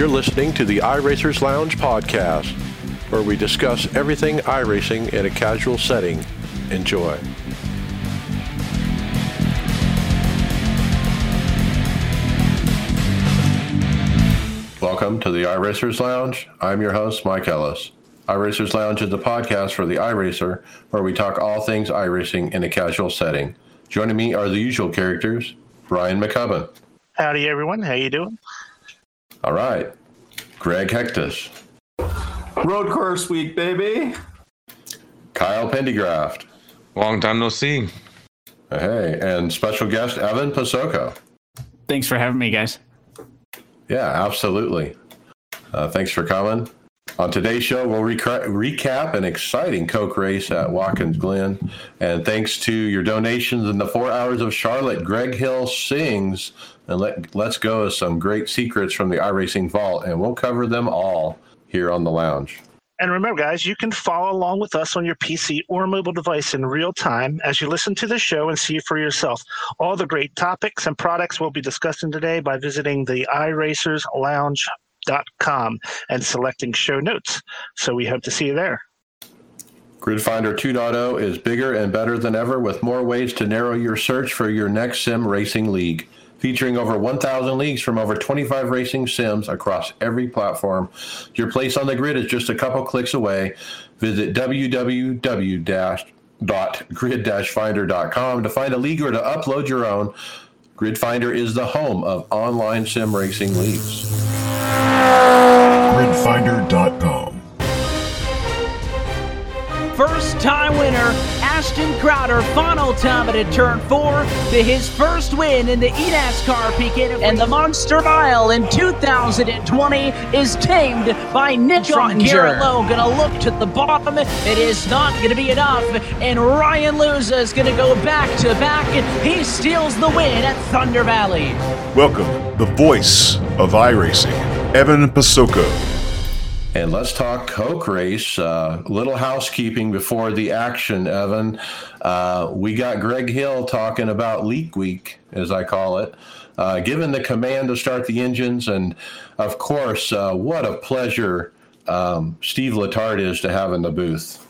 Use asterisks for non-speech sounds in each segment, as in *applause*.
You're listening to the iRacers Lounge podcast, where we discuss everything iRacing in a casual setting. Enjoy. Welcome to the iRacers Lounge. I'm your host, Mike Ellis. iRacers Lounge is the podcast for the iRacer, where we talk all things iRacing in a casual setting. Joining me are the usual characters, Brian Maccubbin. Howdy, everyone. How you doing? All right. Greg Hecktus. Road course week, baby. Kyle Pendygraft. Long time no see. Hey, and special guest Evan Posocco. Thanks for having me, guys. Yeah, absolutely. Uh, thanks for coming. On today's show, we'll reca- recap an exciting Coke race at Watkins Glen. And thanks to your donations in the four hours of Charlotte, Greg Hill sings. And let, let's go with some great secrets from the iRacing Vault. And we'll cover them all here on the lounge. And remember, guys, you can follow along with us on your PC or mobile device in real time as you listen to the show and see for yourself. All the great topics and products we'll be discussing today by visiting the iRacersLounge.com and selecting show notes. So we hope to see you there. GridFinder 2.0 is bigger and better than ever with more ways to narrow your search for your next sim racing league. Featuring over 1,000 leagues from over 25 racing sims across every platform, your place on the grid is just a couple clicks away. Visit www.grid-finder.com to find a league or to upload your own. GridFinder is the home of online sim racing leagues. Gridfinder.com. First time winner, Ashton Crowder, final time at turn four to his first win in the eNASCAR PK. And the Monster Mile in 2020 is tamed by Nick Garrett Lowe. Gonna look to the bottom. It is not gonna be enough. And Ryan Luza is gonna go back to back. He steals the win at Thunder Valley. Welcome, the voice of iRacing, Evan Posocco. And let's talk Coke race. Uh, little housekeeping before the action, Evan. Uh, we got Greg Hill talking about leak week, as I call it, uh, given the command to start the engines. And of course, uh, what a pleasure um, Steve Letarte is to have in the booth.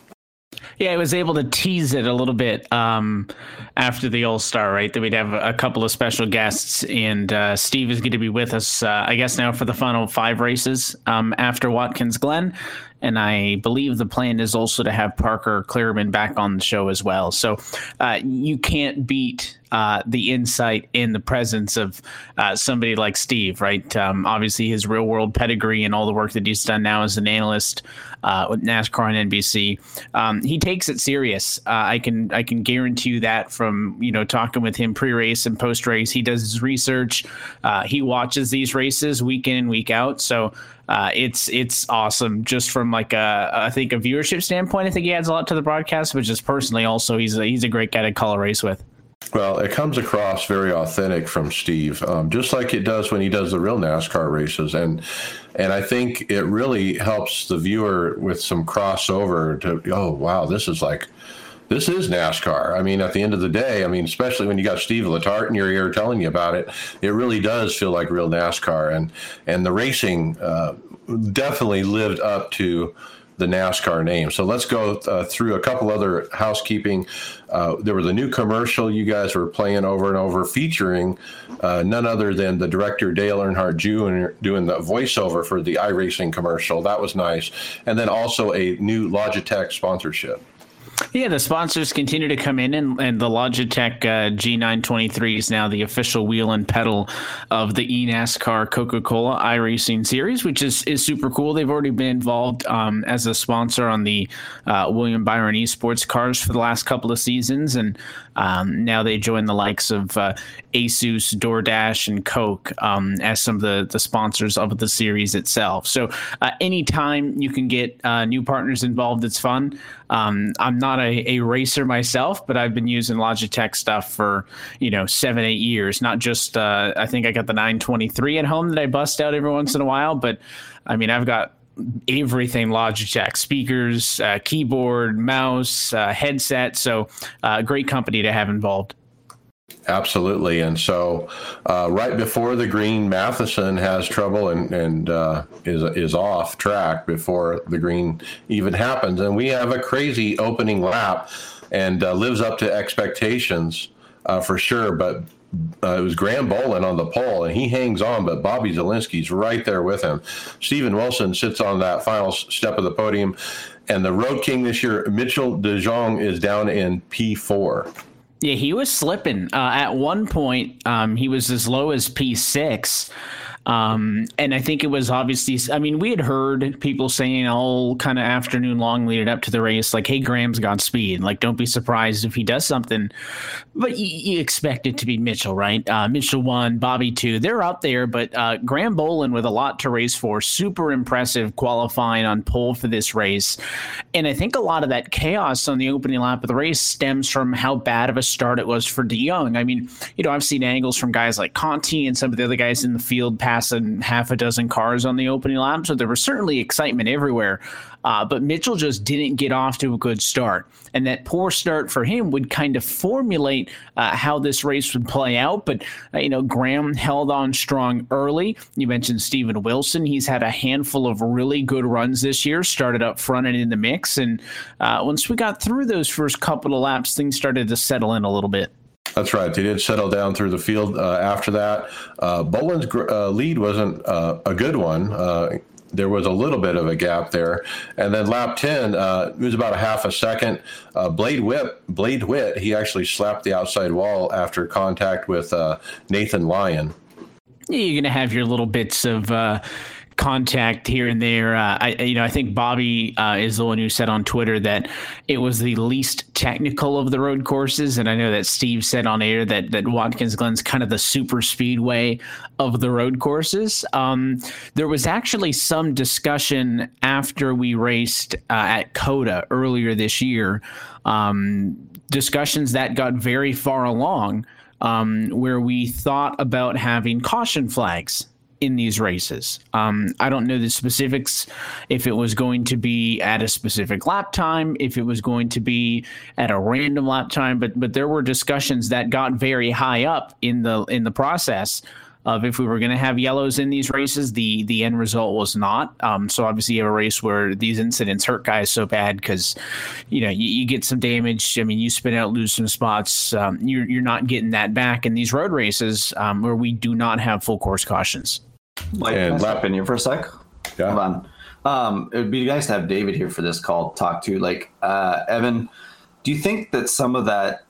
Yeah, I was able to tease it a little bit um, after the All Star, right? That we'd have a couple of special guests, and uh, Steve is going to be with us, uh, I guess, now for the final five races um, after Watkins Glen. And I believe the plan is also to have Parker Kligerman back on the show as well. So uh, you can't beat uh, the insight in the presence of uh, somebody like Steve, right? Um, obviously, his real world pedigree and all the work that he's done now as an analyst uh, with NASCAR and NBC. Um, he takes it serious. Uh, I can I can guarantee you that from you know talking with him pre-race and post-race. He does his research. Uh, he watches these races week in and week out. So. Uh, it's it's awesome just from like a I think a viewership standpoint. I think he adds a lot to the broadcast, but just personally also he's a, he's a great guy to call a race with. Well, it comes across very authentic from Steve, um, just like it does when he does the real NASCAR races, and and I think it really helps the viewer with some crossover to oh wow this is like this is NASCAR. I mean, at the end of the day, I mean, especially when you got Steve Letarte in your ear telling you about it, it really does feel like real NASCAR, and and the racing uh, definitely lived up to the NASCAR name. So let's go uh, through a couple other housekeeping. Uh, there was a new commercial you guys were playing over and over featuring uh, none other than the director Dale Earnhardt Jr. doing the voiceover for the iRacing commercial. That was nice. And then also a new Logitech sponsorship. Yeah, the sponsors continue to come in, and, and the Logitech uh, G923 is now the official wheel and pedal of the eNASCAR Coca Cola iRacing series, which is, is super cool. They've already been involved um, as a sponsor on the uh, William Byron Esports cars for the last couple of seasons, and um, now they join the likes of uh, Asus, DoorDash, and Coke um, as some of the, the sponsors of the series itself. So, uh, anytime you can get uh, new partners involved, it's fun. Um, I'm not a, a racer myself, but I've been using Logitech stuff for you know seven, eight years. Not just uh, I think I got the 923 at home that I bust out every once in a while, but I mean I've got everything Logitech speakers, uh, keyboard, mouse, uh, headset. So, uh, great company to have involved. Absolutely, and so uh, right before the green, Matheson has trouble and and uh, is is off track before the green even happens, and we have a crazy opening lap, and uh, lives up to expectations uh, for sure. But uh, it was Graham Boland on the pole, and he hangs on, but Bobby Zalenski's right there with him. Steven Wilson sits on that final step of the podium, and the Road King this year, Mitchell DeJong, is down in P4. Yeah, he was slipping. Uh, at one point, um, he was as low as P6. Um, and I think it was obviously, I mean, we had heard people saying all kind of afternoon long leading up to the race, like, hey, Graham's got speed. Like, don't be surprised if he does something. But you, you expect it to be Mitchell, right? Uh, Mitchell one, Bobby two. They're up there, but uh, Graham Boland with a lot to race for. Super impressive qualifying on pole for this race. And I think a lot of that chaos on the opening lap of the race stems from how bad of a start it was for DeJong. I mean, you know, I've seen angles from guys like Conti and some of the other guys in the field passing half a dozen cars on the opening lap. So there was certainly excitement everywhere. Uh, but Mitchell just didn't get off to a good start. And that poor start for him would kind of formulate uh, how this race would play out. But, uh, you know, Graham held on strong early. You mentioned Steven Wilson. He's had a handful of really good runs this year, started up front and in the mix. And uh, once we got through those first couple of laps, things started to settle in a little bit. That's right. They did settle down through the field uh, after that. Uh, Boland's uh, lead wasn't uh, a good one. Uh, there was a little bit of a gap there, and then lap ten, uh, it was about a half a second. Blade Whip, Blade Witt, he actually slapped the outside wall after contact with Nathan Lyon. You're going to have your little bits of contact here and there. Uh, I, you know, I think Bobby uh, is the one who said on Twitter that it was the least technical of the road courses, and I know that Steve said on air that that Watkins Glen's kind of the super speedway of the road courses. Um, there was actually some discussion after we raced uh, at COTA earlier this year. Um, discussions that got very far along. Um, where we thought about having caution flags in these races. Um, I don't know the specifics if it was going to be at a specific lap time, if it was going to be at a random lap time, but but there were discussions that got very high up in the in the process of if we were going to have yellows in these races. The the end result was not. Um, so obviously you have a race where these incidents hurt guys so bad because you know you, you, get some damage. I mean, you spin out, lose some spots. Um, you're you're not getting that back in these road races um, where we do not have full course cautions. Mike, and can I in here for a sec? Yeah. Hold on. Um, it would be nice to have David here for this call. Talk to like uh, Evan. Do you think that some of that,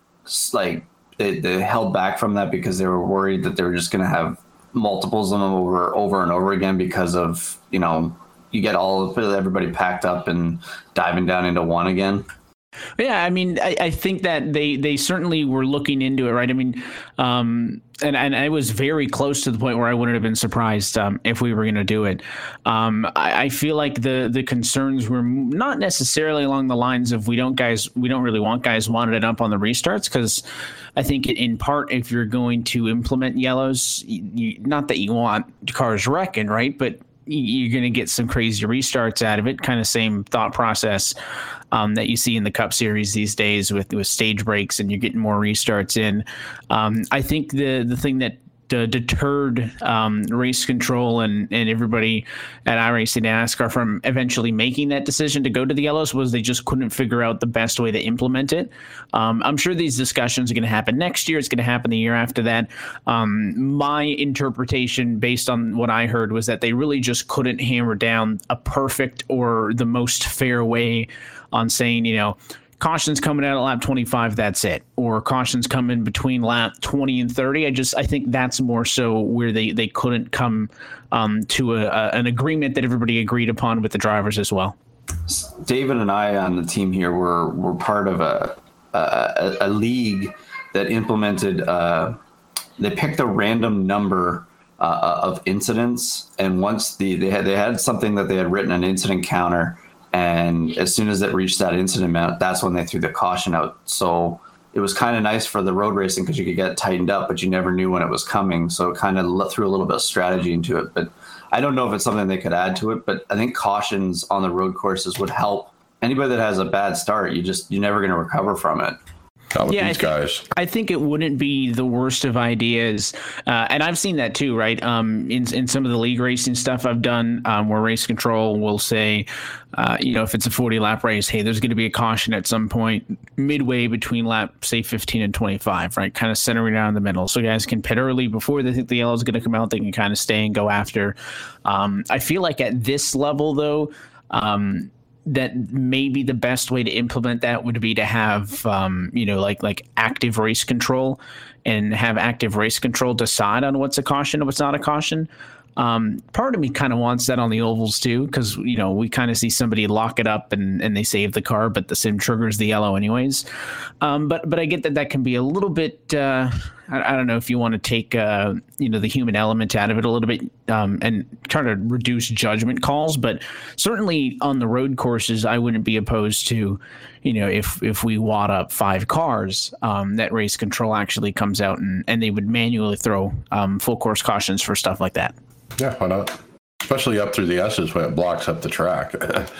like, they, they held back from that because they were worried that they were just going to have multiples of them over over and over again because of you know you get all of everybody packed up and diving down into one again. Yeah, I mean, I, I, think that they they certainly were looking into it, right? I mean, um, and and I was very close to the point where I wouldn't have been surprised um, if we were going to do it. Um, I, I, feel like the the concerns were not necessarily along the lines of we don't guys we don't really want guys wanted it up on the restarts because I think in part if you're going to implement yellows, you, not that you want cars wrecking, right? But you're going to get some crazy restarts out of it. Kind of same thought process um, that you see in the Cup Series these days with with stage breaks, and you're getting more restarts in. Um, I think the the thing that uh, deterred um, race control and, and everybody at iRacing NASCAR from eventually making that decision to go to the yellows was they just couldn't figure out the best way to implement it. Um, I'm sure these discussions are going to happen next year. It's going to happen the year after that. Um, my interpretation, based on what I heard, was that they really just couldn't hammer down a perfect or the most fair way on saying, you know, cautions coming out at lap 25 that's it. Or cautions coming between lap 20 and 30 i just i think that's more so where they they couldn't come um, to a, a, an agreement that everybody agreed upon with the drivers as well. David and i on the team here were were part of a a, a league that implemented uh, they picked a random number uh, of incidents. And once the they had they had something that they had written an incident counter and as soon as it reached that incident amount, that's when they threw the caution out. So it was kind of nice for the road racing because you could get tightened up, but you never knew when it was coming. So it kind of threw a little bit of strategy into it. But I don't know if it's something they could add to it, but I think cautions on the road courses would help anybody that has a bad start. You just, you're never going to recover from it. With yeah, these I th- guys. I think it wouldn't be the worst of ideas, uh, and I've seen that too, right? Um, in in some of the league racing stuff I've done, um, where race control will say, uh, you know, if it's a 40 lap race, hey, there's going to be a caution at some point midway between lap, say, 15 and 25, right? Kind of centering around the middle. So guys can pit early before they think the yellow is going to come out. They can kind of stay and go after. Um, I feel like at this level, though, um, that maybe the best way to implement that would be to have um, you know like like active race control and have active race control decide on what's a caution and what's not a caution um, part of me kind of wants that on the ovals too, because you know we kind of see somebody lock it up and, and they save the car, but the sim triggers the yellow anyways. Um, but but I get that that can be a little bit. Uh, I, I, don't know if you want to take uh, you know the human element out of it a little bit um, and try to reduce judgment calls, but certainly on the road courses, I wouldn't be opposed to you know if if we wad up five cars um, that race control actually comes out and and they would manually throw um, full course cautions for stuff like that. Yeah, why not? Especially up through the S's when it blocks up the track.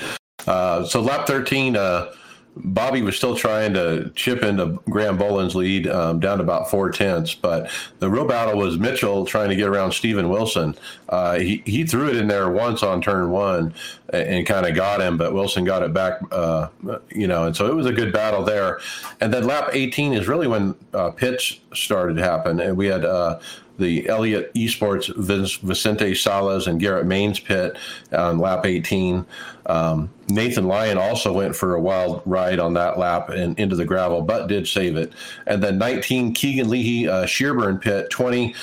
*laughs* uh, so lap 13, uh, Bobby was still trying to chip into Graham Boland's lead um, down about four tenths, but the real battle was Mitchell trying to get around Steven Wilson. Uh, he, he threw it in there once on turn one and, and kind of got him, but Wilson got it back, uh, you know, and so it was a good battle there. And then lap 18 is really when uh, pits started to happen, and we had uh, the Elliott Esports Vicente Salas and Garrett Maines pit on lap 18. Um, Nathan Lyon also went for a wild ride on that lap and into the gravel, but did save it. And then 19, Keegan Leahy, uh, Shearburn pit. 20,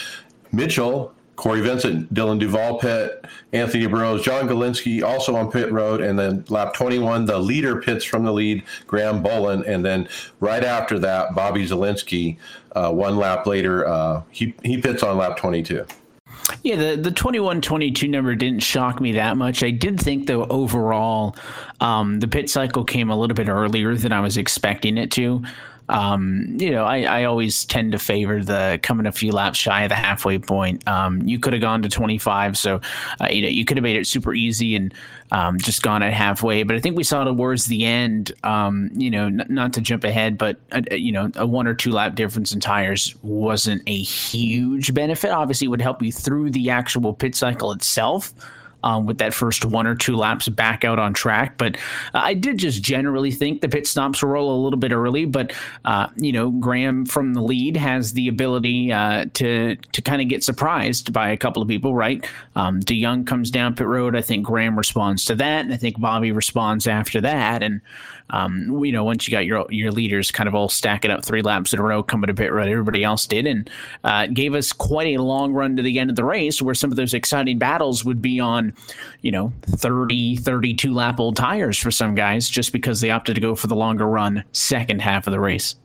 Mitchell Corey Vincent, Dylan Duval pit, Anthony Burrows, John Galinsky also on pit road, and then lap 21, the leader pits from the lead, Graham Boland, and then right after that, Bobby Zalenski, uh, one lap later, uh, he he pits on lap 22. Yeah, the the 21 22 number didn't shock me that much. I did think though overall um, the pit cycle came a little bit earlier than I was expecting it to um, you know, I, I always tend to favor the coming a few laps shy of the halfway point. Um, you could have gone to 25, so uh, you know you could have made it super easy and um, just gone at halfway. But I think we saw towards the end, um, you know, n- not to jump ahead, but uh, you know, a one or two lap difference in tires wasn't a huge benefit. Obviously, would help you through the actual pit cycle itself um, with that first one or two laps back out on track. But uh, I did just generally think the pit stops roll a little bit early. But uh, you know, Graham from the lead has the ability uh, to to kind of get surprised by a couple of people, right? Um, DeJong comes down pit road. I think Graham responds to that, and I think Bobby responds after that, and um, you know, once you got your your leaders kind of all stacking up three laps in a row, coming to pit road, everybody else did, and uh, gave us quite a long run to the end of the race where some of those exciting battles would be on, you know, 30, 32 lap old tires for some guys just because they opted to go for the longer run second half of the race.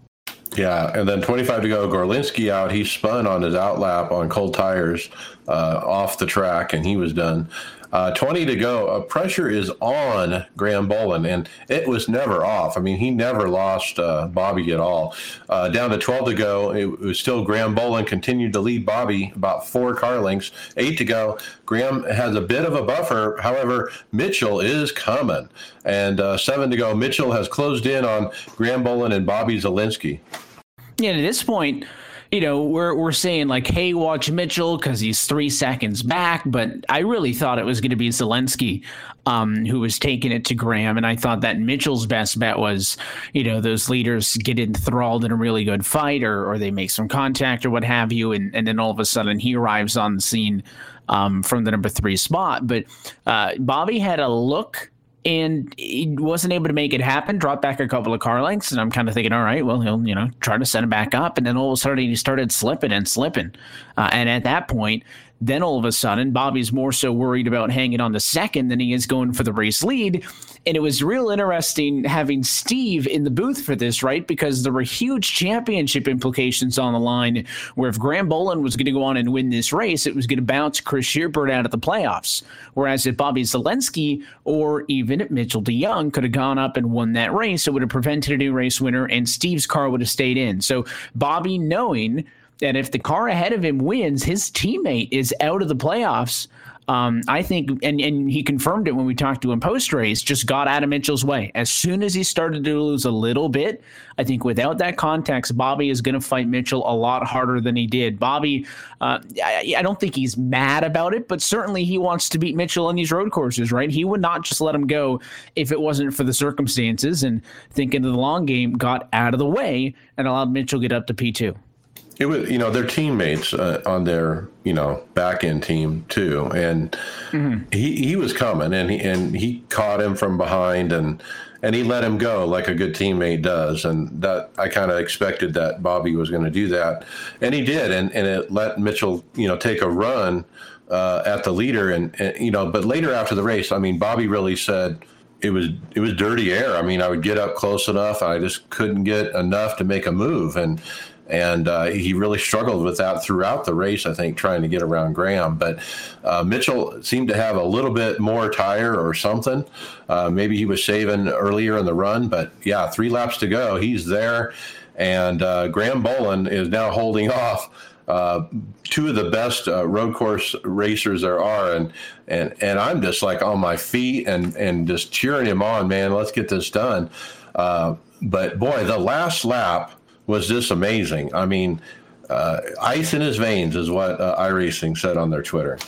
Yeah, and then 25 to go, Gorlinski out. He spun on his outlap on cold tires uh, off the track, and he was done. Uh, 20 to go. Uh, pressure is on Graham Boland, and it was never off. I mean, he never lost uh, Bobby at all. Uh, down to 12 to go, it was still Graham Boland continued to lead Bobby about four car lengths. Eight to go. Graham has a bit of a buffer. However, Mitchell is coming. And uh, seven to go. Mitchell has closed in on Graham Boland and Bobby Zalenski. Yeah, at this point, you know, we're we're saying like, hey, watch Mitchell because he's three seconds back, but I really thought it was going to be Zalenski um, who was taking it to Graham, and I thought that Mitchell's best bet was, you know, those leaders get enthralled in a really good fight, or or they make some contact or what have you, and and then all of a sudden he arrives on the scene um, from the number three spot. But uh, Bobby had a look and he wasn't able to make it happen. Dropped back a couple of car lengths, and I'm kind of thinking, all right, well, he'll you know try to set him back up, and then all of a sudden he started slipping and slipping, uh, and at that point, then all of a sudden, Bobby's more so worried about hanging on the second than he is going for the race lead. And it was real interesting having Steve in the booth for this, right? Because there were huge championship implications on the line where if Graham Boland was going to go on and win this race, it was going to bounce Chris Shearburn out of the playoffs. Whereas if Bobby Zalenski or even Mitchell DeJong could have gone up and won that race, it would have prevented a new race winner and Steve's car would have stayed in. So Bobby knowing – and if the car ahead of him wins, his teammate is out of the playoffs. um, I think, and, and he confirmed it when we talked to him post race, just got Adam Mitchell's way. As soon as he started to lose a little bit, I think without that context, Bobby is going to fight Mitchell a lot harder than he did. Bobby, uh, I, I, don't think he's mad about it, but certainly he wants to beat Mitchell on these road courses, right? He would not just let him go if it wasn't for the circumstances and thinking of the long game, got out of the way and allowed Mitchell get up to P2. It was, you know, their teammates uh, on their, you know, back end team too, and mm-hmm. he he was coming, and he and he caught him from behind, and and he let him go like a good teammate does, and that I kind of expected that Bobby was going to do that, and he did, and and it let Mitchell, you know, take a run uh, at the leader, and, and you know, but later after the race, I mean, Bobby really said it was it was dirty air. I mean, I would get up close enough, I just couldn't get enough to make a move, and and uh, he really struggled with that throughout the race. I think trying to get around Graham, but uh, Mitchell seemed to have a little bit more tire or something. Uh, maybe he was saving earlier in the run, but yeah, three laps to go, he's there, and uh, Graham Boland is now holding *laughs* off. Uh, two of the best uh, road course racers there are, and and and I'm just like on my feet and and just cheering him on, man. Let's get this done. but boy, the last lap, was just amazing. I mean, uh, ice in his veins is what uh, iRacing said on their Twitter.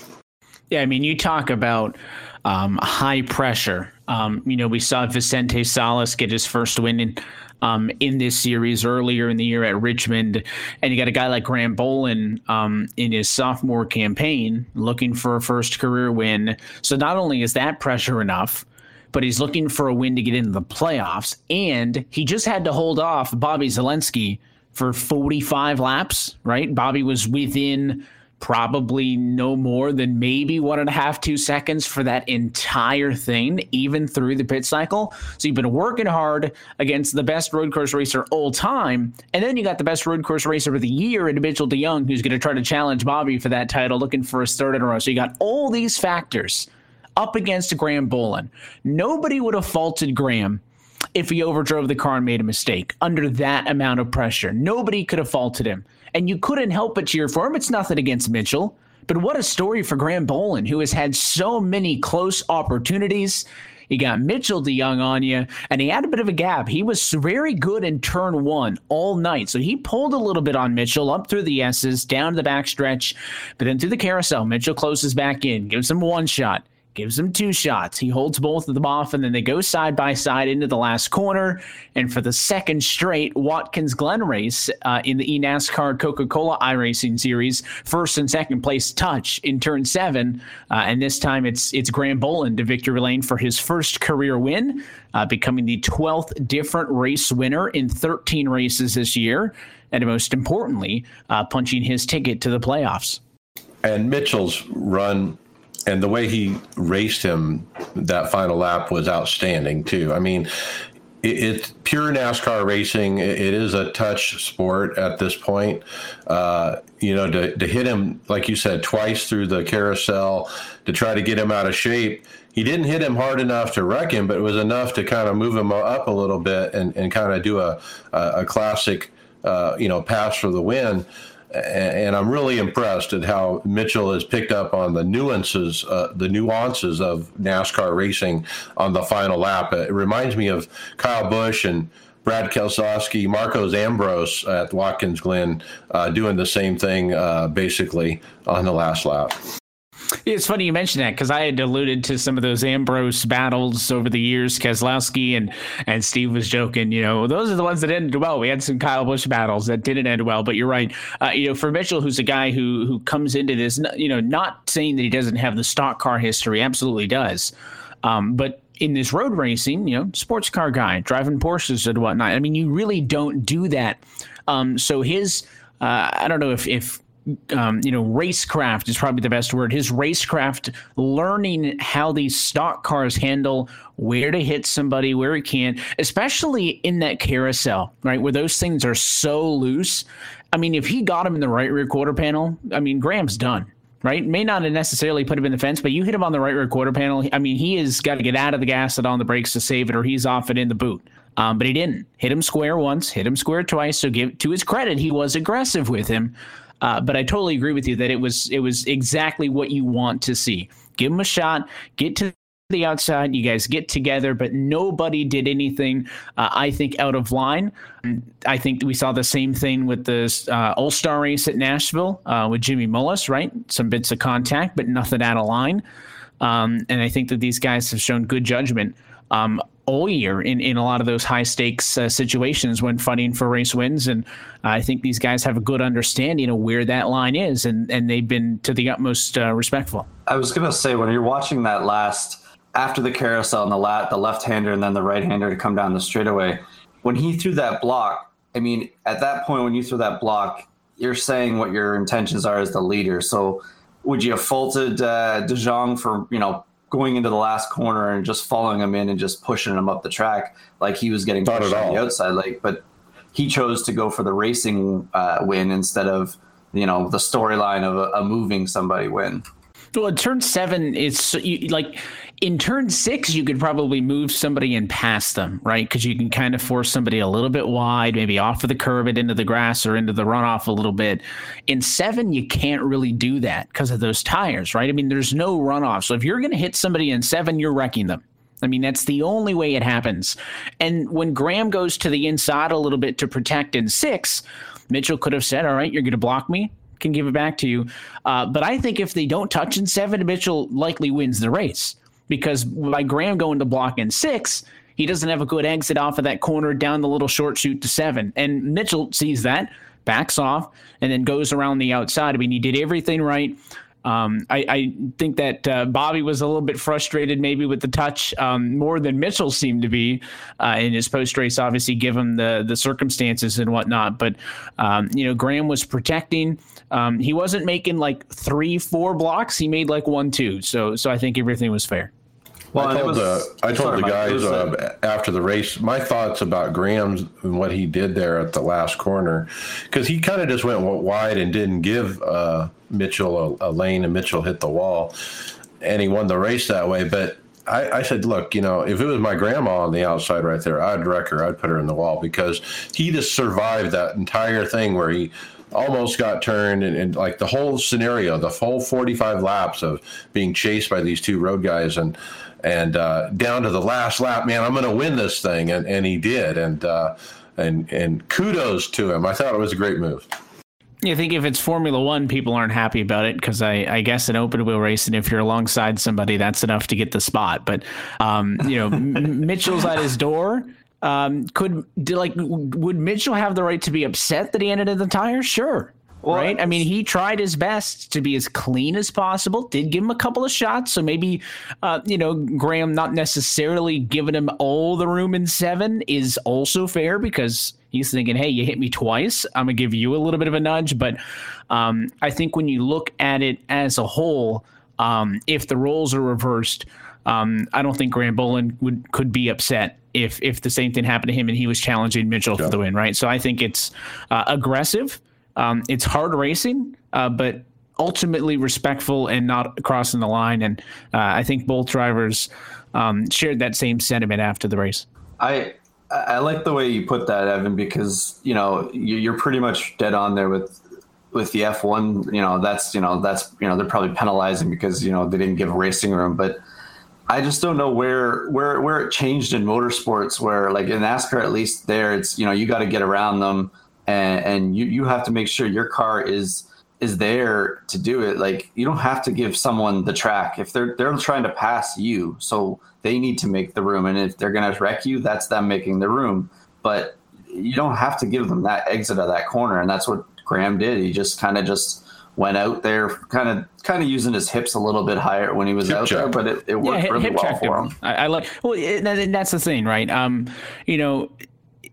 Yeah, I mean, you talk about um, high pressure. Um, you know, we saw Vicente Salas get his first win in um, in this series earlier in the year at Richmond, and you got a guy like Graham Bolin um, in his sophomore campaign looking for a first career win. So not only is that pressure enough, but he's looking for a win to get into the playoffs. And he just had to hold off Bobby Zalenski for 45 laps, right? Bobby was within probably no more than maybe one and a half, two seconds for that entire thing, even through the pit cycle. So you've been working hard against the best road course racer all time. And then you got the best road course racer of the year in Mitchell DeJong, who's going to try to challenge Bobby for that title, looking for a third in a row. So you got all these factors up against Graham Bolin. Nobody would have faulted Graham if he overdrove the car and made a mistake under that amount of pressure. Nobody could have faulted him. And you couldn't help but cheer for him. It's nothing against Mitchell. But what a story for Graham Bolin, who has had so many close opportunities. He got Mitchell DeJong on you, and he had a bit of a gap. He was very good in turn one all night. So he pulled a little bit on Mitchell up through the S's, down to the backstretch, but then through the carousel. Mitchell closes back in, gives him one shot gives him two shots. He holds both of them off, and then they go side by side into the last corner. And for the second straight Watkins Glen race uh, in the eNASCAR Coca Cola iRacing Series, first and second place touch in turn seven. Uh, and this time it's it's Graham Boland to victory lane for his first career win, uh, becoming the 12th different race winner in 13 races this year. And most importantly, uh, punching his ticket to the playoffs. And Mitchell's run and the way he raced him that final lap was outstanding too. I mean, it, it's pure NASCAR racing. It, it is a touch sport at this point. Uh, you know, to, to hit him like you said twice through the carousel to try to get him out of shape. He didn't hit him hard enough to wreck him, but it was enough to kind of move him up a little bit and, and kind of do a, a, a classic, uh, you know, pass for the win and I'm really impressed at how Mitchell has picked up on the nuances, uh, the nuances of NASCAR racing on the final lap. It reminds me of Kyle Busch and Brad Keselowski, Marcos Ambrose at Watkins Glen, uh, doing the same thing uh, basically on the last lap. It's funny you mention that because I had alluded to some of those Ambrose battles over the years. Keselowski and and Steve was joking, you know, those are the ones that ended well. We had some Kyle Busch battles that didn't end well, but you're right. Uh, you know, for Mitchell, who's a guy who who comes into this, you know, not saying that he doesn't have the stock car history, absolutely does, um, but in this road racing, you know, sports car guy driving Porsches and whatnot. I mean, you really don't do that. Um, so his, uh, I don't know if if um, you know, racecraft is probably the best word. His racecraft, learning how these stock cars handle, where to hit somebody, where he can't, especially in that carousel, right, where those things are so loose. I mean, if he got him in the right rear quarter panel, I mean, Graham's done. Right, may not necessarily put him in the fence, but you hit him on the right rear quarter panel. I mean, he has got to get out of the gas and on the brakes to save it, or he's off it in the boot. Um, but he didn't hit him square once, hit him square twice. So give to his credit, he was aggressive with him. Uh, but I totally agree with you that it was it was exactly what you want to see. Give them a shot, get to the outside. You guys get together, but nobody did anything, uh, I think, out of line. I think we saw the same thing with the uh, All Star race at Nashville uh, with Jimmy Mullis, right? Some bits of contact, but nothing out of line. Um, and I think that these guys have shown good judgment. Um, all year in, in a lot of those high stakes uh, situations when fighting for race wins. And I think these guys have a good understanding of where that line is, and, and they've been to the utmost uh, respectful. I was going to say, when you're watching that last, after the carousel and the, la- the left hander and then the right hander to come down the straightaway, when he threw that block, I mean, at that point, when you threw that block, you're saying what your intentions are as the leader. So would you have faulted uh, De Jong for, you know, going into the last corner and just following him in and just pushing him up the track like he was getting pushed on the outside. Like, but he chose to go for the racing uh, win instead of you know the storyline of a, a, moving somebody win. Well, turn seven is like in turn six, you could probably move somebody and pass them, right? Because you can kind of force somebody a little bit wide, maybe off of the curb it into the grass or into the runoff a little bit. In seven, you can't really do that because of those tires, right? I mean, there's no runoff. So if you're going to hit somebody in seven, you're wrecking them. I mean, that's the only way it happens. And when Graham goes to the inside a little bit to protect in six, Mitchell could have said, All right, you're going to block me can give it back to you. Uh, but I think if they don't touch in seven, Mitchell likely wins the race because by Graham going to block in six, he doesn't have a good exit off of that corner down the little short shoot to seven. And Mitchell sees that, backs off, and then goes around the outside. I mean, he did everything right. Um, I, I, think that uh, Bobby was a little bit frustrated maybe with the touch um, more than Mitchell seemed to be uh, in his post race, obviously, given the the circumstances and whatnot. But um, you know, Graham was protecting. Um, he wasn't making like three, four blocks. He made like one, two. So so I think everything was fair. Well, I told was, the I told sorry, the guys uh, after the race my thoughts about Graham's and what he did there at the last corner because he kind of just went wide and didn't give uh, Mitchell a, a, lane and Mitchell hit the wall and he won the race that way. But I, I, said, look, you know, if it was my grandma on the outside right there, I'd wreck her. I'd put her in the wall because he just survived that entire thing where he almost got turned and, and, like the whole scenario, the whole 45 laps of being chased by these two road guys and and uh, down to the last lap, man, I'm going to win this thing, and and he did, and uh, and and kudos to him. I thought it was a great move. You think if it's Formula One, people aren't happy about it because I, I guess an open wheel race, and if you're alongside somebody, that's enough to get the spot. But um, you know, Mitchell's at his door. Um, could like would Mitchell have the right to be upset that he ended in the tire? Sure. Well, right? I mean, he tried his best to be as clean as possible. Did give him a couple of shots, so maybe, uh, you know, Graham not necessarily giving him all the room in seven is also fair because he's thinking, "Hey, you hit me twice. I'm gonna give you a little bit of a nudge." But um, I think when you look at it as a whole, um, if the roles are reversed, um, I don't think Graham Boland would could be upset if if the same thing happened to him and he was challenging Mitchell yeah. for the win, right? So I think it's uh, aggressive. Um, it's hard racing, uh, but ultimately respectful and not crossing the line. And uh, I think both drivers um, shared that same sentiment after the race. I I like the way you put that, Evan, because you know you're pretty much dead on there with with the F1. You know that's you know that's you know they're probably penalizing because you know they didn't give racing room, but. I just don't know where where where it changed in motorsports where like in NASCAR at least there it's you know you got to get around them and, and you you have to make sure your car is is there to do it. Like you don't have to give someone the track if they're they're trying to pass you, so they need to make the room. And if they're gonna wreck you, that's them making the room. But you don't have to give them that exit of that corner, and that's what Graham did. He just kind of just went out there, kind of kind of using his hips a little bit higher when he was hip out check. there, but it, it worked yeah, really well for him. him. I, I like well, it, that's the thing, right? Um, you know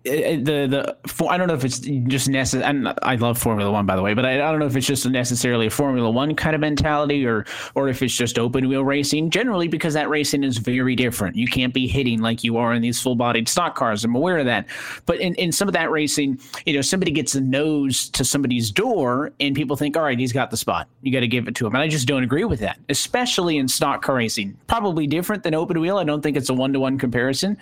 the the I don't know if it's just necessary. And I love Formula One, by the way, but I, I, don't know if it's just necessarily a Formula One kind of mentality, or or if it's just open wheel racing. Generally, because that racing is very different. You can't be hitting like you are in these full bodied stock cars. I'm aware of that. But in, in some of that racing, you know, somebody gets a nose to somebody's door, and people think, all right, he's got the spot. You got to give it to him. And I just don't agree with that, especially in stock car racing. Probably different than open wheel. I don't think it's a one to one comparison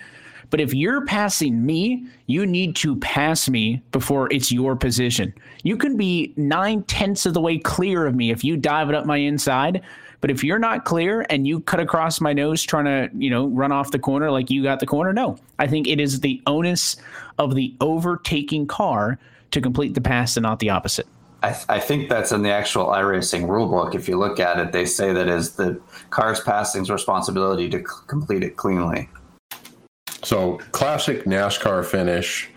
But if you're passing me, you need to pass me before it's your position. You can be nine tenths of the way clear of me if you dive it up my inside. But if you're not clear and you cut across my nose trying to, you know, run off the corner like you got the corner, no. I think it is the onus of the overtaking car to complete the pass and not the opposite. I, th- I, think that's in the actual iRacing rulebook. If you look at it, they say that is the car's passing's responsibility to c- complete it cleanly. So, classic NASCAR finish,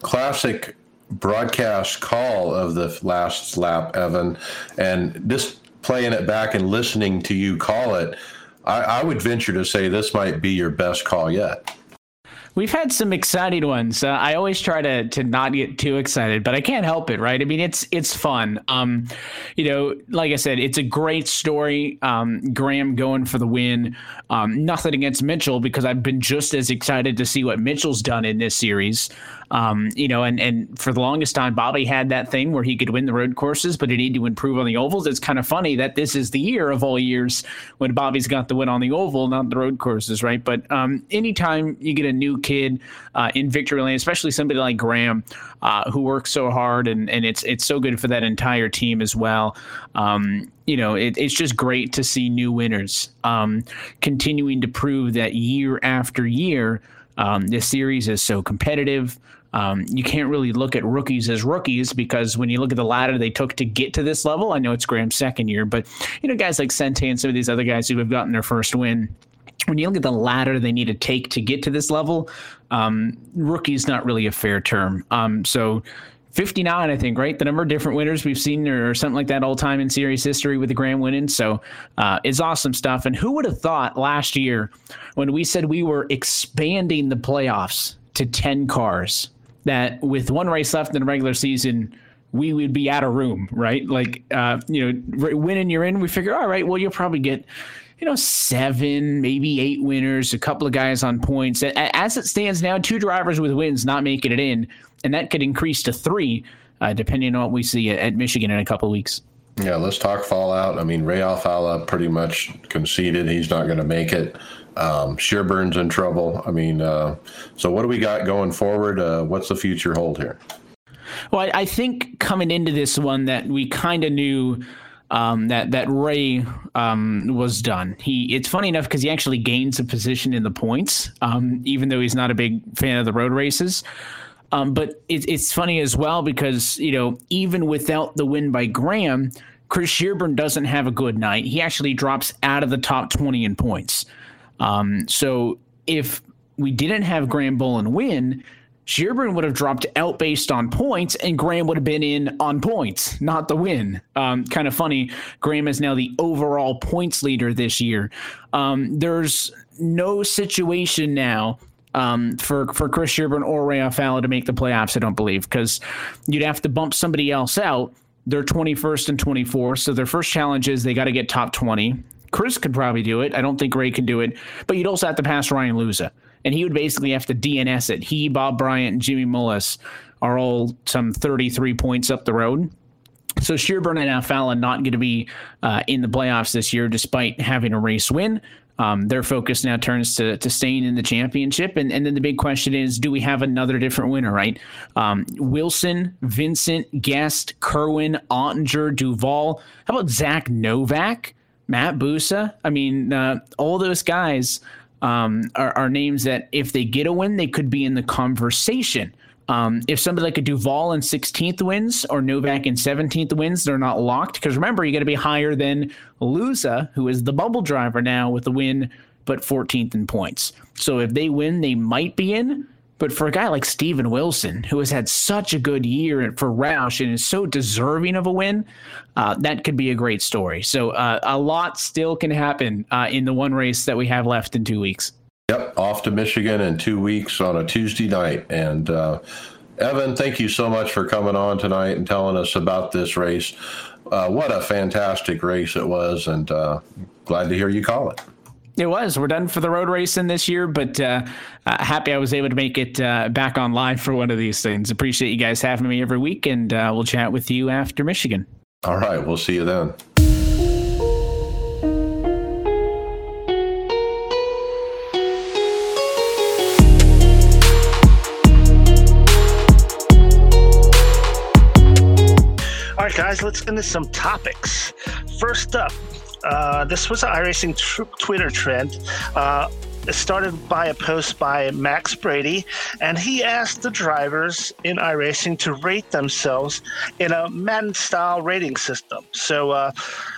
classic broadcast call of the last lap, Evan, and just playing it back and listening to you call it. I, I would venture to say this might be your best call yet. We've had some exciting ones. Uh, I always try to to not get too excited, but I can't help it, right? I mean, it's it's fun. Um, you know, like I said, it's a great story. Um, Graham going for the win. Um, nothing against Mitchell because I've been just as excited to see what Mitchell's done in this series. Um, you know, and and for the longest time, Bobby had that thing where he could win the road courses, but he needed to improve on the ovals. It's kind of funny that this is the year of all years when Bobby's got the win on the oval, not the road courses, right? But um, anytime you get a new kid uh, in victory lane, especially somebody like Graham, uh, who works so hard, and and it's it's so good for that entire team as well. Um, you know, it, it's just great to see new winners um, continuing to prove that year after year. Um, this series is so competitive. Um, you can't really look at rookies as rookies because when you look at the ladder they took to get to this level, I know it's Graham's second year, but you know guys like Sente and some of these other guys who have gotten their first win. When you look at the ladder they need to take to get to this level, um, rookie is not really a fair term. Um, so 59, I think, right? The number of different winners we've seen or something like that all time in series history with the grand winning. So uh, it's awesome stuff. And who would have thought last year when we said we were expanding the playoffs to 10 cars? that with one race left in the regular season, we would be out of room, right? Like, uh, you know, winning you're in, we figure, all right, well, you'll probably get, you know, seven, maybe eight winners, a couple of guys on points. As it stands now, two drivers with wins not making it in, and that could increase to three, uh, depending on what we see at Michigan in a couple of weeks. Yeah, let's talk fallout. I mean, Ray Alfalla pretty much conceded he's not going to make it. Um, Shearburn's in trouble. I mean, uh, so what do we got going forward? Uh, what's the future hold here? Well, I, I think coming into this one that we kind of knew um, that that Ray um, was done. He it's funny enough because he actually gains a position in the points, um, even though he's not a big fan of the road races. Um, but it, it's funny as well because you know even without the win by Graham, Chris Shearburn doesn't have a good night. He actually drops out of the top twenty in points. Um, so if we didn't have Graham Bolin win, Shearburn would have dropped out based on points, and Graham would have been in on points, not the win. Um, kind of funny. Graham is now the overall points leader this year. Um, there's no situation now um, for for Chris Shearburn or Ray Alfalla to make the playoffs. I don't believe because you'd have to bump somebody else out. They're 21st and 24th, so their first challenge is they got to get top 20. Chris could probably do it. I don't think Ray can do it, but you'd also have to pass Ryan Luza, and he would basically have to DNS it. He, Bob Bryant, Jimmy Mullis are all some 33 points up the road. So Shearburn and Alfalla not going to be uh, in the playoffs this year, despite having a race win. Um, their focus now turns to, to staying in the championship. And, and then the big question is do we have another different winner, right? Um, Wilson, Vincent, Guest, Kerwin, Ottinger, Duval. How about Zach Novak? Matt Busa. I mean, uh, all those guys um, are, are, names that if they get a win, they could be in the conversation. Um, if somebody like a Duval in 16th wins or Novak in 17th wins, they're not locked. Because remember, you got to be higher than Luza, who is the bubble driver now with a win, but 14th in points. So if they win, they might be in. But for a guy like Steven Wilson, who has had such a good year for Roush and is so deserving of a win, uh, that could be a great story. So uh, a lot still can happen uh, in the one race that we have left in two weeks. Yep, off to Michigan in two weeks on a Tuesday night. And uh, Evan, thank you so much for coming on tonight and telling us about this race. Uh, what a fantastic race it was, and uh, glad to hear you call it. It was. We're done for the road racing this year, but uh, uh, happy I was able to make it uh, back on live for one of these things. Appreciate you guys having me every week, and uh, we'll chat with you after Michigan. All right. We'll see you then. All right, guys, let's get into some topics. First up, uh, this was an iRacing tr- Twitter trend. Uh, it started by a post by Max Brady, and he asked the drivers in iRacing to rate themselves in a Madden style rating system. So, uh,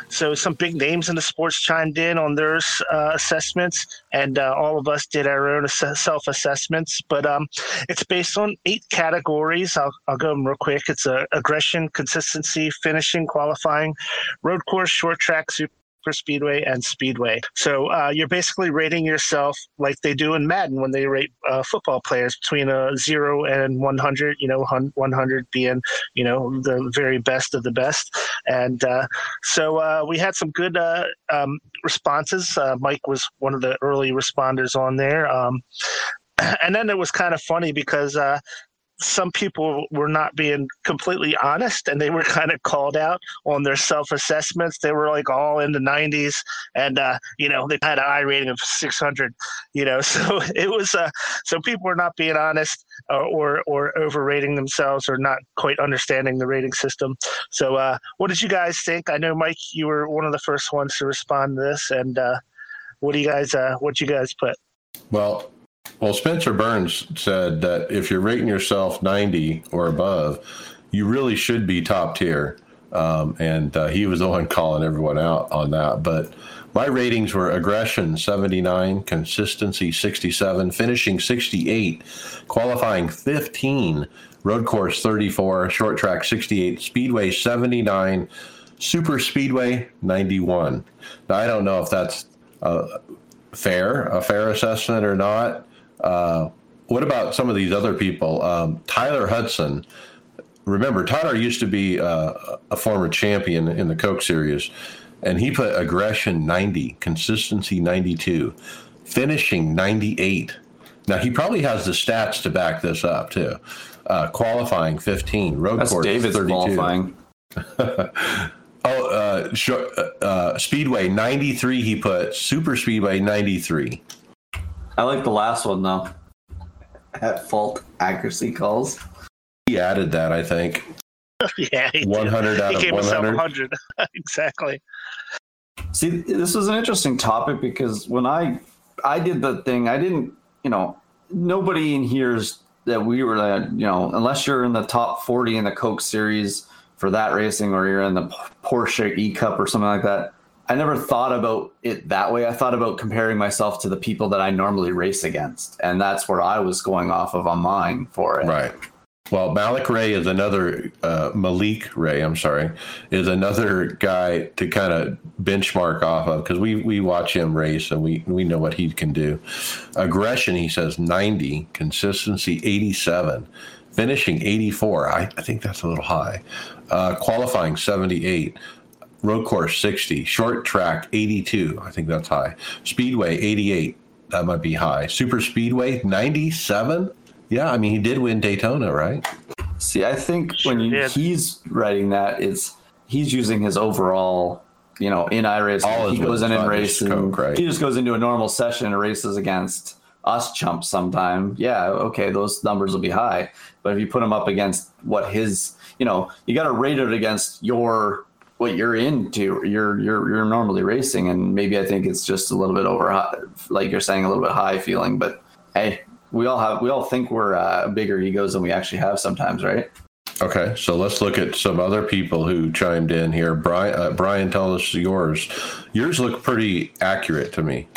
so some big names in the sports chimed in on their uh, assessments, and uh, all of us did our own self assessments. But um, it's based on eight categories. I'll, I'll go them real quick. It's uh, aggression, consistency, finishing, qualifying, road course, short track, super for Speedway and Speedway. So uh, you're basically rating yourself like they do in Madden when they rate uh, football players between a zero and 100. You know, 100 being you know the very best of the best. And uh, so uh, we had some good uh, um, responses. Uh, Mike was one of the early responders on there. Um, *clears throat* and then it was kind of funny because uh, some people were not being completely honest and they were kind of called out on their self-assessments. They were like all in the 90s and uh, you know they had an i rating of 600 you know *laughs* so it was uh, so people were not being honest uh, or or overrating themselves or not quite understanding the rating system. So uh, what did you guys think? I know mike you were one of the first ones to respond to this and uh, what do you guys uh, what you guys put? Well well, Spencer Burns said that if you're rating yourself 90 or above, you really should be top tier. Um, and uh, he was the one calling everyone out on that. But my ratings were aggression 79, consistency 67, finishing 68, qualifying 15, road course 34, short track 68, speedway 79, super speedway 91. Now, I don't know if that's uh, fair, a fair assessment or not. Uh, what about some of these other people? Um, Tyler Hudson. Remember, Tyler used to be uh, a former champion in the Coke Series, and he put aggression 90, consistency 92, finishing 98. Now he probably has the stats to back this up too. Uh, qualifying 15, road That's course David's 32. qualifying. *laughs* oh, uh, sh- uh, Speedway 93. He put Super Speedway 93. I like the last one though. At fault accuracy calls. He added that, I think. *laughs* yeah, 100 out he of gave 100. 100 *laughs* exactly. See, this was an interesting topic because when I I did the thing, I didn't, you know, nobody in here's that we were, uh, you know, unless you're in the top 40 in the Coke series for that racing or you're in the Porsche E Cup or something like that. I never thought about it that way. I thought about comparing myself to the people that I normally race against, and that's where I was going off of on mine for it. Right. Well, Malik Ray is another uh, Malik Ray. I'm sorry, is another guy to kind of benchmark off of because we we watch him race and we we know what he can do. Aggression, he says 90, consistency 87, finishing 84. I, I think that's a little high. Uh, qualifying 78. Road course 60, short track 82. I think that's high. Speedway 88. That might be high. Super Speedway 97. Yeah, I mean he did win Daytona, right? See, I think Sure when you, he's writing that, it's he's using his overall, you know, in iRacing. All He goes in wins, and not just races. Coke, right? He just goes into a normal session and races against us chumps sometime. Yeah, okay, those numbers will be high. But if you put him up against what his, you know, you got to rate it against your what you're into. You're you're you're normally racing, and maybe I think it's just a little bit over, like you're saying, a little bit high feeling. But hey, we all have we all think we're uh, bigger egos than we actually have sometimes, right? Okay, so let's look at some other people who chimed in here. Brian, uh, Brian, tell us yours. Yours look pretty accurate to me.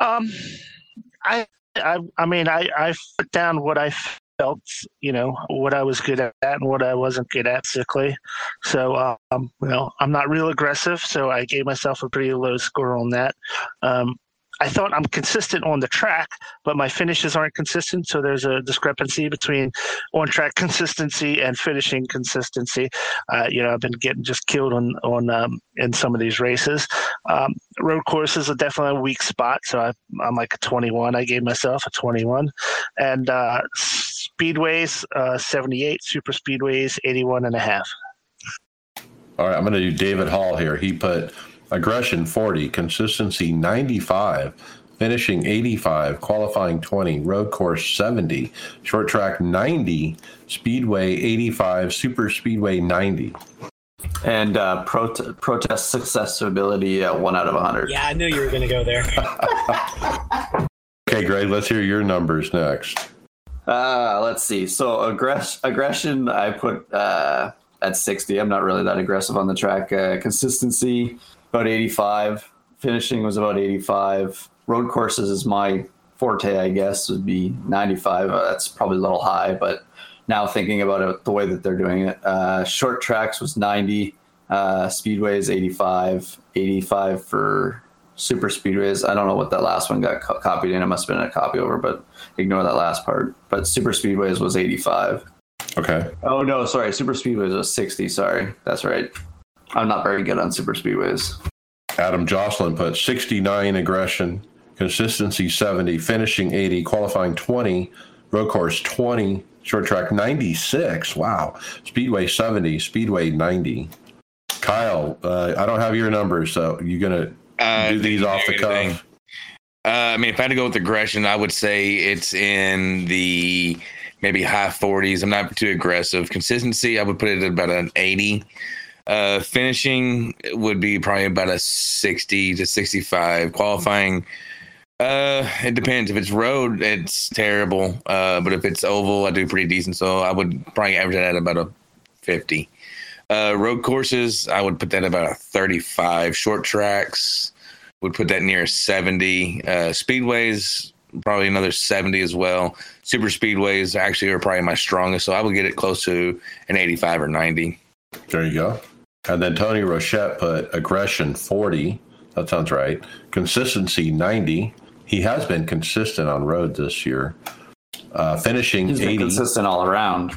Um, I, I, I mean, I, I put down what I felt, you know, what I was good at and what I wasn't good at, basically. So, um, you know, I'm not real aggressive, so I gave myself a pretty low score on that. Um, I thought I'm consistent on the track, but my finishes aren't consistent. So there's a discrepancy between on track consistency and finishing consistency. Uh, you know, I've been getting just killed on on um, in some of these races. Um, road courses are definitely a weak spot, so I, I'm like a 21. I gave myself a 21, and uh, speedways uh, 78, super speedways 81 and a half. All right, I'm going to do David Hall here. He put aggression 40, consistency 95, finishing 85, qualifying 20, road course 70, short track 90, speedway 85, super speedway 90. And uh, prote- protest successability at one out of 100. Yeah, I knew you were going to go there. *laughs* Okay, Greg, let's hear your numbers next. Uh, let's see. So aggress- aggression, I put uh, at 60. I'm not really that aggressive on the track. Uh, consistency, about 85. Finishing was about 85. Road courses is my forte, I guess, would be 95. Uh, that's probably a little high, but now thinking about it the way that they're doing it, uh, short tracks was 90. Uh, speedways 85. 85 for super speedways. I don't know what that last one got co- copied in. It must have been a copy over, but ignore that last part. But super speedways was 85. Okay. Oh no, sorry. Super speedways was 60. Sorry, that's right. I'm not very good on super speedways. Adam Josselyn put 69 aggression, consistency 70, finishing 80, qualifying 20, road course 20, short track 96. Wow. Speedway 70, speedway 90. Kyle, uh, I don't have your numbers, so you're going Uh, to do these off the do cuff. Uh, I mean, if I had to go with aggression, I would say it's in the maybe high 40s. I'm not too aggressive. Consistency, I would put it at about an 80. Uh, finishing would be probably about a 60 to 65. Qualifying, uh, it depends. If it's road, it's terrible. Uh, but if it's oval, I do pretty decent. So I would probably average that at about a 50. Uh, road courses, I would put that about a 35. Short tracks, would put that near 70. Uh, speedways, probably another 70 as well. Super speedways actually are probably my strongest, so I would get it close to an 85 or 90. There you go. And then Tony Rochette put aggression 40. That sounds right. Consistency 90. He has been consistent on road this year. Uh, finishing He's been 80. consistent all around.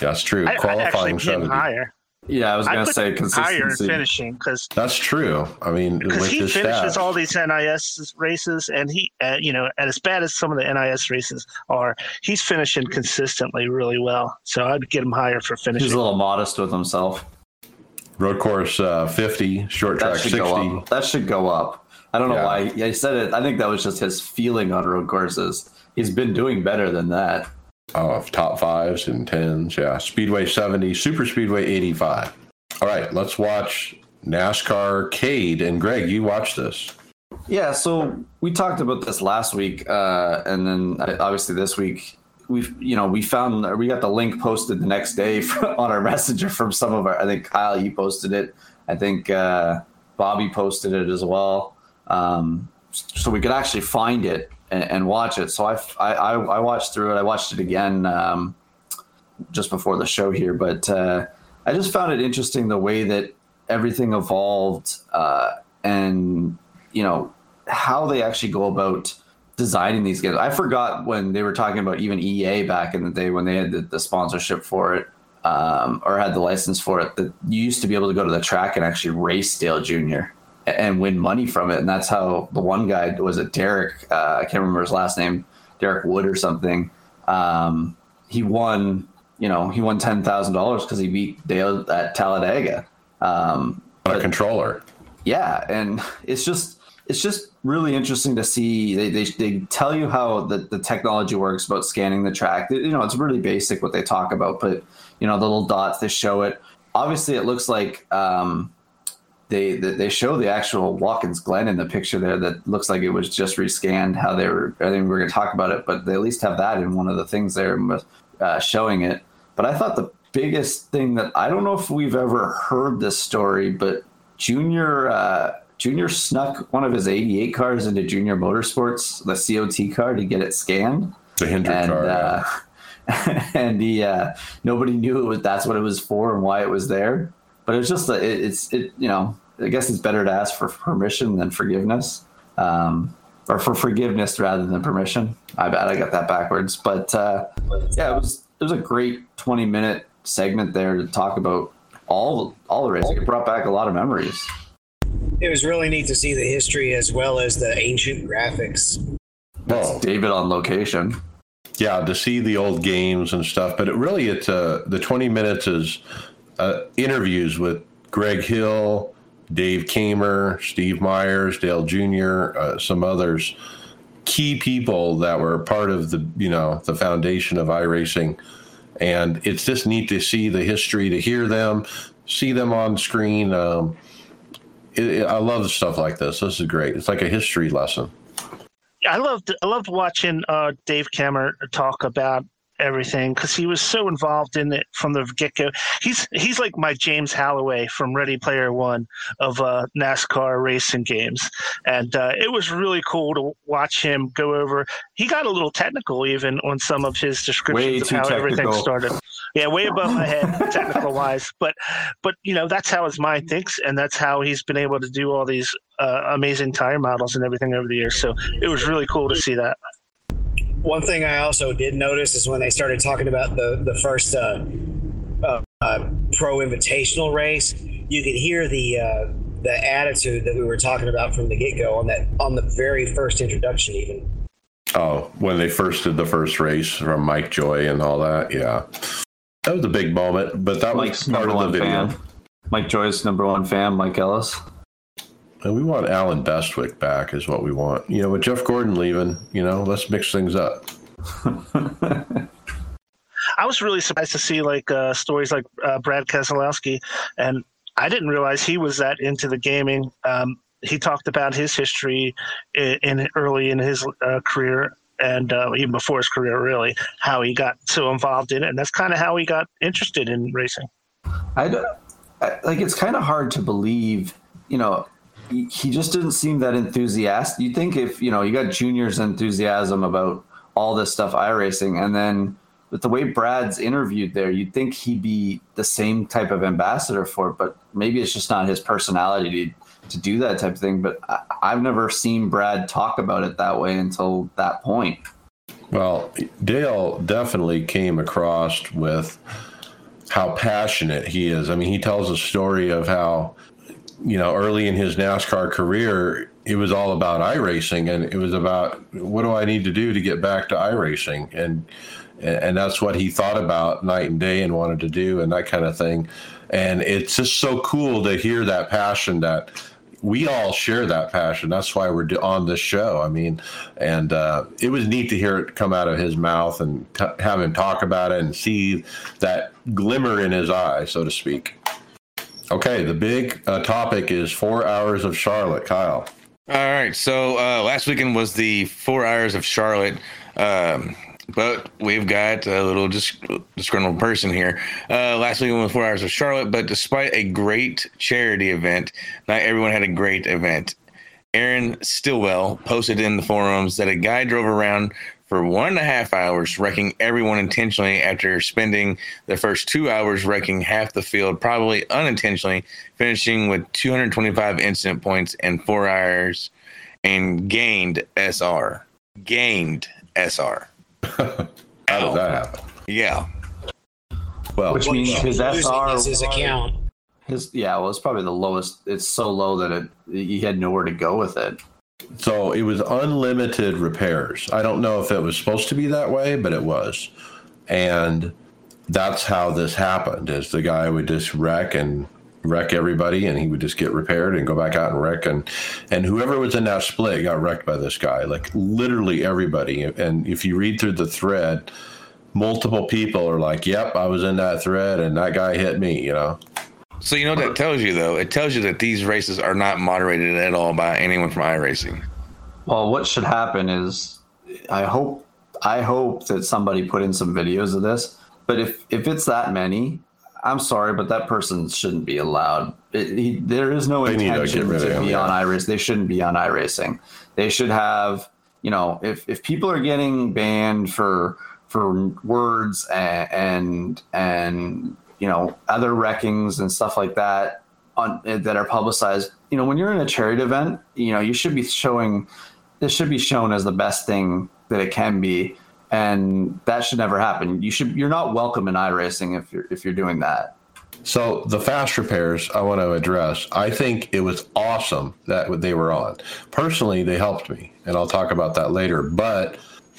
Yeah, that's true. I, I'd Qualifying 70. higher. Yeah, I was gonna say him higher consistency. finishing because That's true. I mean, because with he his finishes stats. all these NIS races, and he, uh, you know, and as bad as some of the NIS races are, he's finishing consistently really well. So I'd get him higher for finishing. He's a little modest with himself. Road course uh, 50, short track should 60. That should go up. I don't know Yeah. why he said it. I think that was just his feeling on road courses. He's been doing better than that. Oh, top fives and tens. Yeah. Speedway 70, Super Speedway 85. All right, let's watch NASCAR Cade. And Greg, you watch this. Yeah, so we talked about this last week, uh, and then obviously this week we've you know we found we got the link posted the next day *laughs* on our messenger from some of our. I think Kyle you posted it. I think uh, Bobby posted it as well. Um, so we could actually find it and, and watch it. So I, I I I watched through it. I watched it again um, just before the show here, but uh, I just found it interesting the way that everything evolved uh, and you know how they actually go about designing these games. I forgot when they were talking about even EA back in the day when they had the, the sponsorship for it um, or had the license for it. That you used to be able to go to the track and actually race Dale Jr. and win money from it, and that's how the one guy was it Derek? Uh, I can't remember his last name, Derek Wood or something. Um, he won, you know, he won ten thousand dollars because he beat Dale at Talladega. Um, On a controller. yeah and it's just it's just really interesting to see. They, they, they tell you how the, the technology works about scanning the track. You know it's really basic what they talk about but you know the little dots they show it. Obviously it looks like um, they they show the actual Watkins Glen in the picture there that looks like it was just rescanned how they were I think we're going to talk about it but they at least have that in one of the things there uh, showing it. But I thought the biggest thing that I don't know if we've ever heard this story but Junior uh, Junior snuck one of his 88 cars into Junior Motorsports, the COT car, to get it scanned. The Hendrick And car. yeah. uh, *laughs* and he uh, nobody knew it was that's what it was for and why it was there. But it's just it, it's it you know I guess it's better to ask for permission than forgiveness, um, or for forgiveness rather than permission. I bet I got that backwards. But uh, yeah, it was it was a great 20 minute segment there to talk about all all the racing. It brought back a lot of memories. It was really neat to see the history as well as the ancient graphics. Well, David on location. yeah, to see the old games and stuff. But it really, it's uh, the 20 minutes is uh, interviews with Greg Hill, Dave Kaemmer, Steve Myers, Dale Jr., uh, some others, key people that were part of the, you know, the foundation of iRacing. and it's just neat to see the history, to hear them, see them on screen. Um, it, I love stuff like this. This is great. It's like a history lesson. I loved I loved watching uh, Dave Kaemmer talk about everything because he was so involved in it from the get go. He's he's like my James Halloway from Ready Player One of uh, NASCAR racing games, and uh, it was really cool to watch him go over. He got a little technical even on some of his descriptions of how technical. everything started. Yeah, way above my head *laughs* technical wise, but but you know that's how his mind thinks, and that's how he's been able to do all these uh, amazing tire models and everything over the years. So it was really cool to see that one thing I also did notice is when they started talking about the the first uh, uh, uh, pro invitational race, you could hear the uh, the attitude that we were talking about from the get go on that on the very first introduction, even. Oh, when they first did the first race from Mike Joy and all that, yeah, that was a big moment. But that Mike's was part of the video. Fan. Mike Joy's number one fan, Mike Ellis. And we want Allen Bestwick back, is what we want. You know, with Jeff Gordon leaving, you know, let's mix things up. *laughs* I was really surprised to see like uh, stories like uh, Brad Keselowski, and I didn't realize he was that into the gaming. Um, he talked about his history in, in early in his uh, career and uh, even before his career, really, how he got so involved in it, and that's kind of how he got interested in racing. I, I like it's kind of hard to believe, you know, he just didn't seem that enthusiastic. You think if you know you got Junior's enthusiasm about all this stuff iRacing, and then with the way Brad's interviewed there, you'd think he'd be the same type of ambassador for it, but maybe it's just not his personality to, to do that type of thing. But I, I've never seen Brad talk about it that way until that point. Well, Dale definitely came across with how passionate he is. I mean, he tells a story of how you know, early in his NASCAR career, it was all about iRacing, and it was about what do I need to do to get back to iRacing, and and that's what he thought about night and day and wanted to do, and that kind of thing. And it's just so cool to hear that passion that we all share that passion. That's why we're on this show. I mean, and uh, it was neat to hear it come out of his mouth and t- have him talk about it and see that glimmer in his eye, so to speak. Okay, the big uh, topic is four hours of Charlotte. Kyle. All right. So uh, last weekend was the four hours of Charlotte. Um, but we've got a little dis- disgruntled person here. Uh, last weekend was four hours of Charlotte, but despite a great charity event, not everyone had a great event. Aaron Stillwell posted in the forums that a guy drove around for one and a half hours, wrecking everyone intentionally after spending the first two hours wrecking half the field, probably unintentionally, finishing with 225 incident points and four hours and gained SR. Gained SR. *laughs* How did that happen? Yeah. Well, which means his SR his account. His yeah, well, it's probably the lowest. It's so low that it he had nowhere to go with it. So it was unlimited repairs. I don't know if it was supposed to be that way, but it was. And that's how this happened is the guy would just wreck and wreck everybody and he would just get repaired and go back out and wreck and and whoever was in that split got wrecked by this guy like literally everybody and if you read through the thread multiple people are like yep i was in that thread and that guy hit me you know so you know what that tells you though? It tells you that these races are not moderated at all by anyone from iRacing. Well, what should happen is I hope I hope that somebody put in some videos of this. But if if it's that many, I'm sorry, but that person shouldn't be allowed. It, he, there is no they intention to, to be on iRacing. They shouldn't be on iRacing. They should have, you know, if if people are getting banned for for words and and, and you know other wreckings and stuff like that on that are publicized you know when you're in a charity event you know you should be showing this should be shown as the best thing that it can be and that should never happen you should you're not welcome in iRacing if you're if you're doing that so the fast repairs I want to address. I think it was awesome that they were on. Personally, they helped me, and I'll talk about that later. But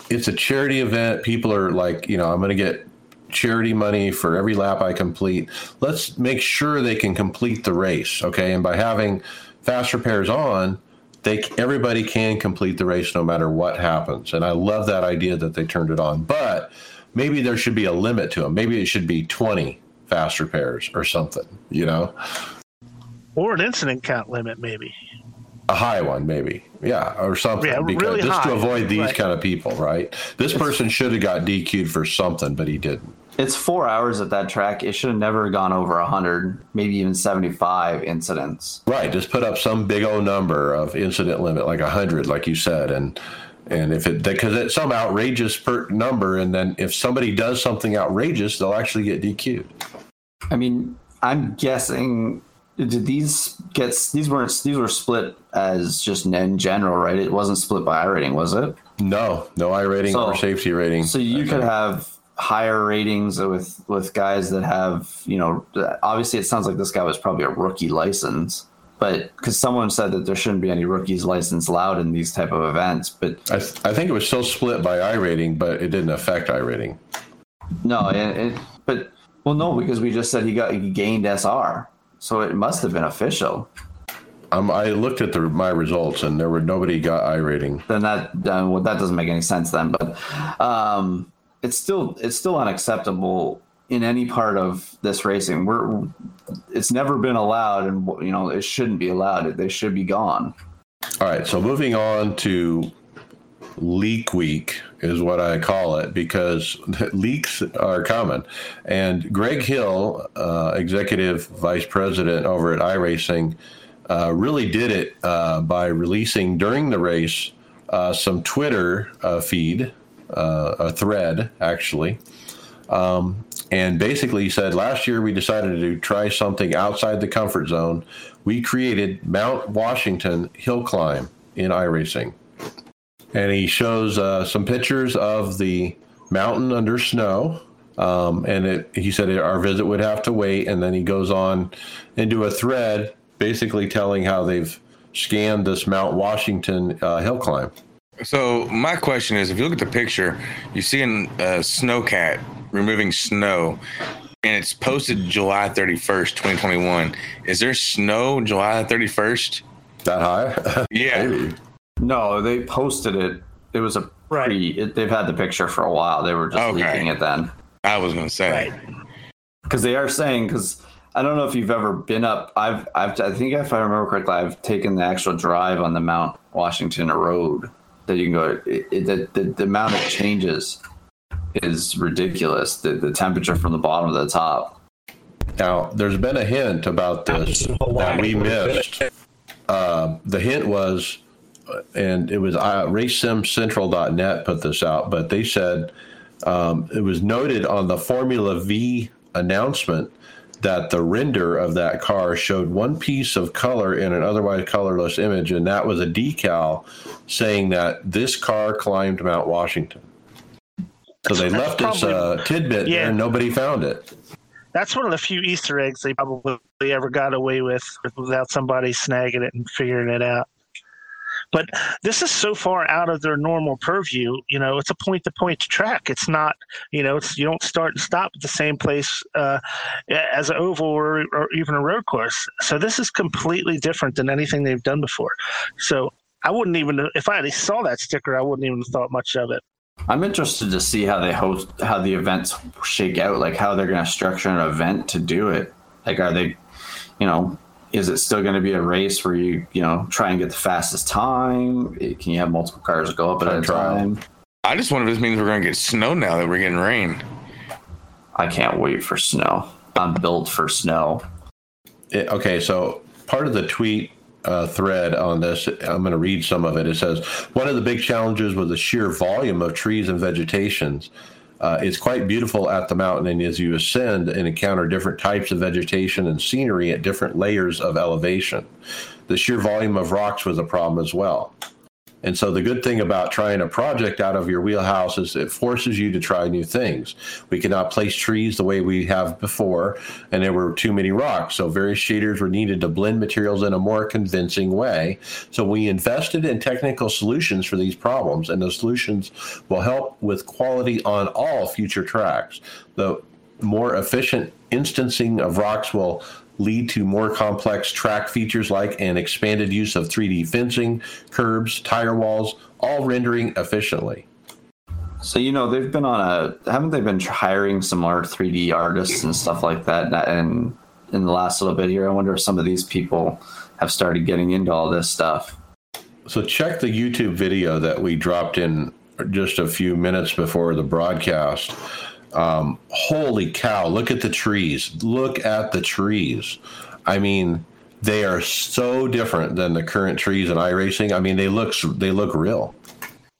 it's a charity event. People are like, you know, I'm going to get charity money for every lap I complete. Let's make sure they can complete the race, okay? And by having fast repairs on, they everybody can complete the race no matter what happens. And I love that idea that they turned it on. But maybe there should be a limit to them. Maybe it should be 20 fast repairs or something, you know? Or an incident count limit, maybe. A high one, maybe. Yeah, or something. Yeah, because really just to avoid these right. kind of people, right? This person should have got DQ'd for something, but he didn't. It's four hours at that track. It should have never gone over 100, maybe even 75 incidents. Right, just put up some big old number of incident limit, like a hundred, like you said, and and if it because it's some outrageous per number, and then if somebody does something outrageous, they'll actually get DQ'd. I mean, I'm guessing did these get these weren't these were split as just in general, right? It wasn't split by I rating, was it? No, no I rating So- or safety rating. So you could have higher ratings with with guys that have you know obviously it sounds like this guy was probably a rookie license but because someone said that there shouldn't be any rookies license allowed in these type of events but I, th- I think it was still split by I rating, but it didn't affect I rating. no it, it but well no because we just said he got he gained sr so it must have been official Um, I looked at the, my results, and there were nobody got I rating. then that uh, well, that doesn't make any sense then but um it's still it's still unacceptable in any part of this racing. We're it's never been allowed and you know it shouldn't be allowed. They should be gone. All right, so moving on to leak week is what I call it because *laughs* leaks are common. And Greg Hill, uh, executive vice president over at iRacing, uh, really did it uh, by releasing during the race uh, some Twitter uh, feed, uh, a thread actually, um, and basically said last year we decided to try something outside the comfort zone. We created Mount Washington hill climb in iRacing. And he shows uh, some pictures of the mountain under snow. Um, and it, he said our visit would have to wait. And then he goes on into a thread basically telling how they've scanned this Mount Washington uh, hill climb. So my question is, if you look at the picture, you see a uh, snowcat removing snow, and it's posted July 31st, 2021. Is there snow July 31st? That high? *laughs* Yeah. Maybe. no they posted it it was a Right. it, they've had the picture for a while they were just Okay. leaking it then I was gonna say. Right. because they are saying because I don't know if you've ever been up. I've, I've, I think if I remember correctly, I've taken the actual drive on the Mount Washington Road that you can go. It, it, the, the, the amount of changes is ridiculous. The, the temperature from the bottom to the top. Now, there's been a hint about this that we missed. Uh, the hint was, uh, and it was uh, RaceSimCentral.net put this out, but they said um, it was noted on the Formula V announcement that the render of that car showed one piece of color in an otherwise colorless image, and that was a decal saying that this car climbed Mount Washington. So they That's left probably- uh, tidbit Yeah. there, and nobody found it. That's one of the few Easter eggs they probably ever got away with without somebody snagging it and figuring it out. But this is so far out of their normal purview. You know, it's a point-to-point track. It's not, you know, it's you don't start and stop at the same place uh, as an oval or, or even a road course. So this is completely different than anything they've done before. So I wouldn't even, if I had saw that sticker, I wouldn't even have thought much of it. I'm interested to see how they host, how the events shake out, like how they're going to structure an event to do it. Like, are they, you know, is it still going to be a race where you, you know, try and get the fastest time? Can you have multiple cars go up at a time? I just wonder if this means we're gonna get snow now that we're getting rain. I can't wait for snow. I'm built for snow. It- okay, so part of the tweet uh, thread on this, I'm going to read some of it. It says one of the big challenges was the sheer volume of trees and vegetations. Uh, it's quite beautiful at the mountain, and as you ascend and encounter different types of vegetation and scenery at different layers of elevation, the sheer volume of rocks was a problem as well. And so the good thing about trying a project out of your wheelhouse is it forces you to try new things. We cannot place trees the way we have before, and there were too many rocks. So various shaders were needed to blend materials in a more convincing way. So we invested in technical solutions for these problems, and the solutions will help with quality on all future tracks. The more efficient instancing of rocks will lead to more complex track features like an expanded use of 3D fencing, curbs, tire walls, all rendering efficiently. So you know they've been on a haven't they been hiring some more 3D artists and stuff like that and in the last little bit here I wonder if some of these people have started getting into all this stuff. So check the YouTube video that we dropped in just a few minutes before the broadcast. Um, holy cow! Look at the trees. Look at the trees. I mean, they are so different than the current trees in iRacing. I mean, they look they look real.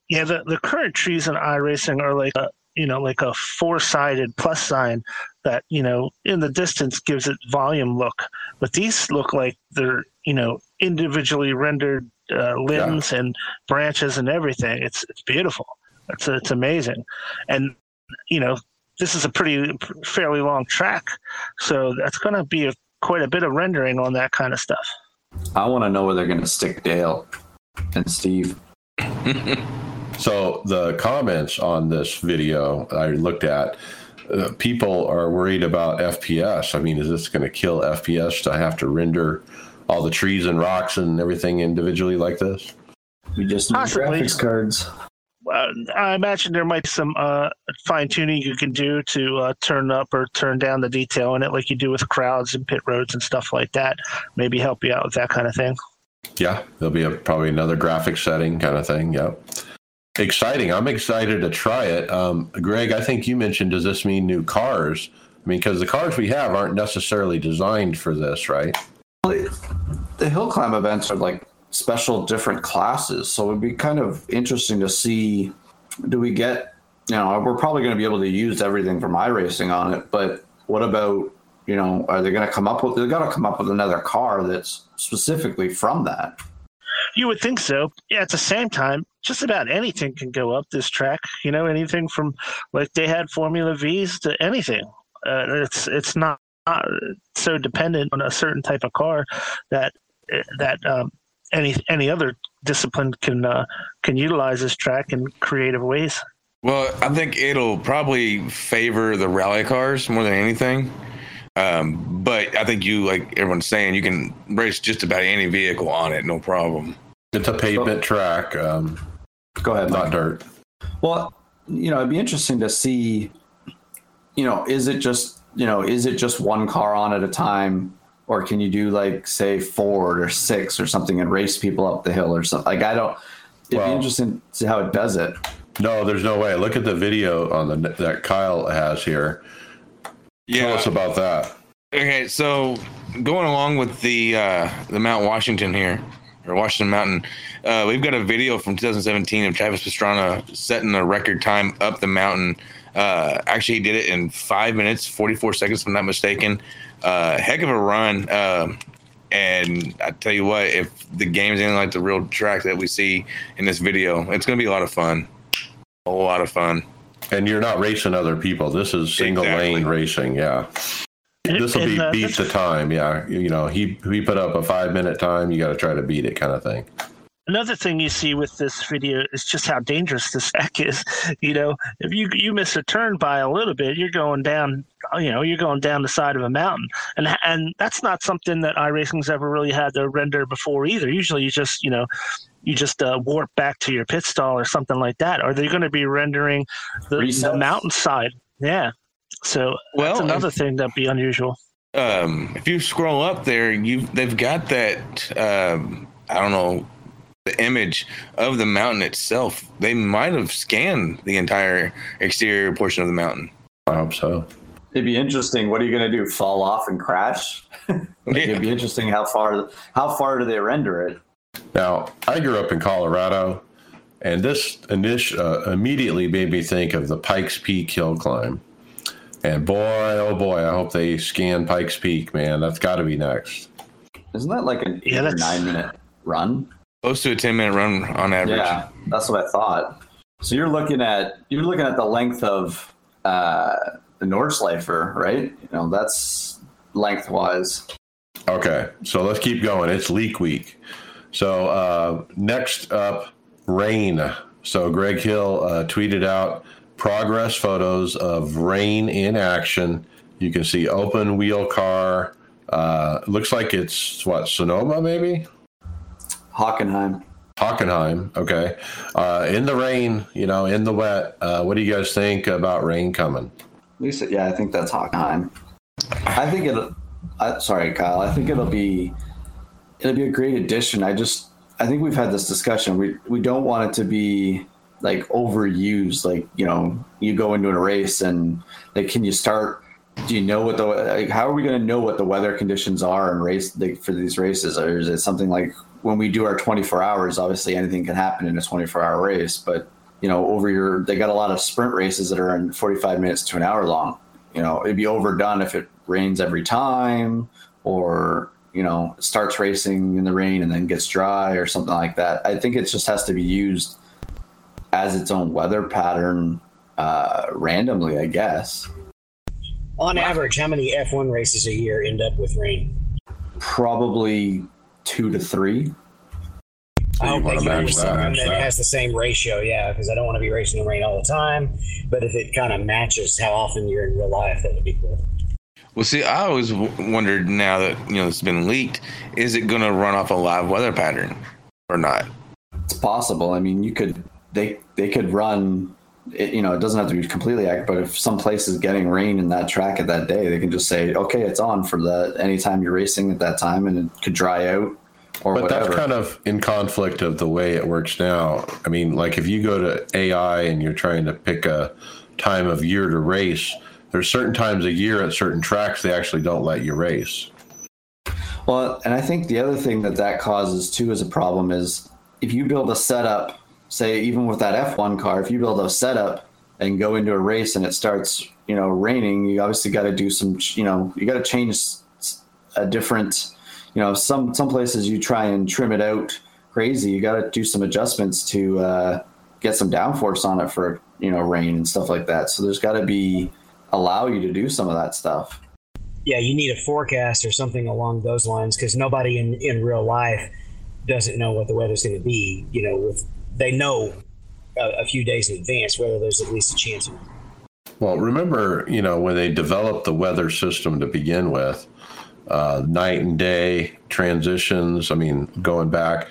Yeah, the, the current trees in iRacing are like a you know like a four sided plus sign that you know in the distance gives it volume look, but these look like they're you know individually rendered uh, limbs yeah. and branches and everything. It's it's beautiful. It's it's amazing, and you know this is a pretty fairly long track, so that's going to be a, quite a bit of rendering on that kind of stuff. I want to know where they're going to stick Dale and Steve. *laughs* so the comments on this video I looked at, uh, people are worried about FPS. I mean, is this going to kill FPS to have to render all the trees and rocks and everything individually like this? We just need Possibly. graphics cards uh, I imagine there might be some uh, fine tuning you can do to uh, turn up or turn down the detail in it, like you do with crowds and pit roads and stuff like that. Maybe help you out with that kind of thing. Yeah, there'll be a, probably another graphic setting kind of thing. Yep. Exciting. I'm excited to try it. Um, Greg, I think you mentioned, does this mean new cars? I mean, because the cars we have aren't necessarily designed for this, right? The hill climb events are like special different classes. So it'd be kind of interesting to see do we get, you know, we're probably going to be able to use everything from iRacing on it, but what about, you know, are they going to come up with, they've got to come up with another car that's specifically from that. You would think so. Yeah, at the same time, just about anything can go up this track. You know, anything from like they had Formula V's to anything. Uh, it's it's not, not so dependent on a certain type of car that that um, any any other discipline can uh, can utilize this track in creative ways. Well, I think it'll probably favor the rally cars more than anything. Um, but I think you, like everyone's saying, you can race just about any vehicle on it, no problem. It's a pavement track. Um, Go ahead, not Mike. dirt. Well, you know, it'd be interesting to see. You know, is it just you know, is it just one car on at a time? Or can you do like say Ford or six or something and race people up the hill or something? Like I don't. It'd well, be interesting to see how it does it. No, there's no way. Look at the video on the that Kyle has here. Yeah. Tell us about that. Okay, so going along with the uh, the Mount Washington here, or Washington Mountain, uh, we've got a video from 2017 of Travis Pastrana setting a record time up the mountain. Uh, actually, he did it in five minutes, 44 seconds, if I'm not mistaken. Uh, heck of a run. Uh, and I tell you what, if the game's anything like the real track that we see in this video, it's going to be a lot of fun. A lot of fun. And you're not racing other people. This is single exactly. lane racing. Yeah. This will be uh, beat the time. Yeah. You know, he, he put up a five minute time. You got to try to beat it kind of thing. Another thing you see with this video is just how dangerous this *laughs* deck is. You know, if you you miss a turn by a little bit, you're going down. You know, you're going down the side of a mountain, and and that's not something that iRacing's ever really had to render before either. Usually, you just you know, you just uh, warp back to your pit stall or something like that. Are they going to be rendering the, the mountainside? Yeah. So well, that's another if, thing that'd be unusual. Um, if you scroll up there, you they've got that. Um, I don't know the image of the mountain itself. They might have scanned the entire exterior portion of the mountain. I hope so. It'd be interesting. What are you going to do? Fall off and crash? *laughs* like, yeah. It'd be interesting how far how far do they render it? Now, I grew up in Colorado, and this initial, uh, immediately made me think of the Pikes Peak hill climb. And boy, oh boy, I hope they scan Pikes Peak, man. That's got to be next. Isn't that like an eight yeah, or nine minute run? Close to a ten minute run on average. Yeah, that's what I thought. So you're looking at you're looking at the length of uh, the Nordschleife, right? You know, that's lengthwise. Okay, so let's keep going. It's leak week. So uh, next up, rain. So Greg Hill uh, tweeted out progress photos of rain in action. You can see open wheel car. Uh, looks like it's what Sonoma, maybe. Hockenheim. Hockenheim. Okay. Uh, in the rain, you know, in the wet. Uh, what do you guys think about rain coming? Lisa, yeah, I think that's Hockenheim. I think it'll. I, sorry, Kyle. I think it'll be it'll be a great addition. I just I think we've had this discussion. We we don't want it to be like overused. Like you know, you go into a race and like, can you start? Do you know what the like, how are we going to know what the weather conditions are and race like, for these races? Or is it something like when we do our 24 hours? Obviously, anything can happen in a 24 hour race, but you know, over your they got a lot of sprint races that are in 45 minutes to an hour long. You know, it'd be overdone if it rains every time or you know starts racing in the rain and then gets dry or something like that. I think it just has to be used as its own weather pattern uh, randomly, I guess. On average, how many F1 races a year end up with rain? Probably two to three. I you hope they wanna can match use that, something that that. has the same ratio, yeah, because I don't want to be racing in the rain all the time. But if it kind of matches how often you're in real life, that would be cool. Well, see, I always w- wondered now that you know it's been leaked, is it going to run off a live weather pattern or not? It's possible. I mean, you could they they could run. It, you know, it doesn't have to be completely accurate, but if some place is getting rain in that track at that day, they can just say, okay, it's on for the anytime you're racing at that time, and it could dry out or But whatever. that's kind of in conflict of the way it works now. I mean, like if you go to AI and you're trying to pick a time of year to race, there's certain times a year at certain tracks they actually don't let you race. Well, and I think the other thing that that causes too as a problem is if you build a setup, say even with that F1 car, if you build a setup and go into a race and it starts, you know, raining, you obviously got to do some, you know, you got to change a different, you know, some some places you try and trim it out crazy. You got to do some adjustments to uh, get some downforce on it for you know rain and stuff like that. So there's got to be allow you to do some of that stuff. Yeah, you need a forecast or something along those lines because nobody in, in real life doesn't know what the weather's going to be. You know, with they know a, a few days in advance whether there's at least a chance. Of, Well, remember, you know, when they developed the weather system to begin with, uh, night and day transitions, I mean, going back,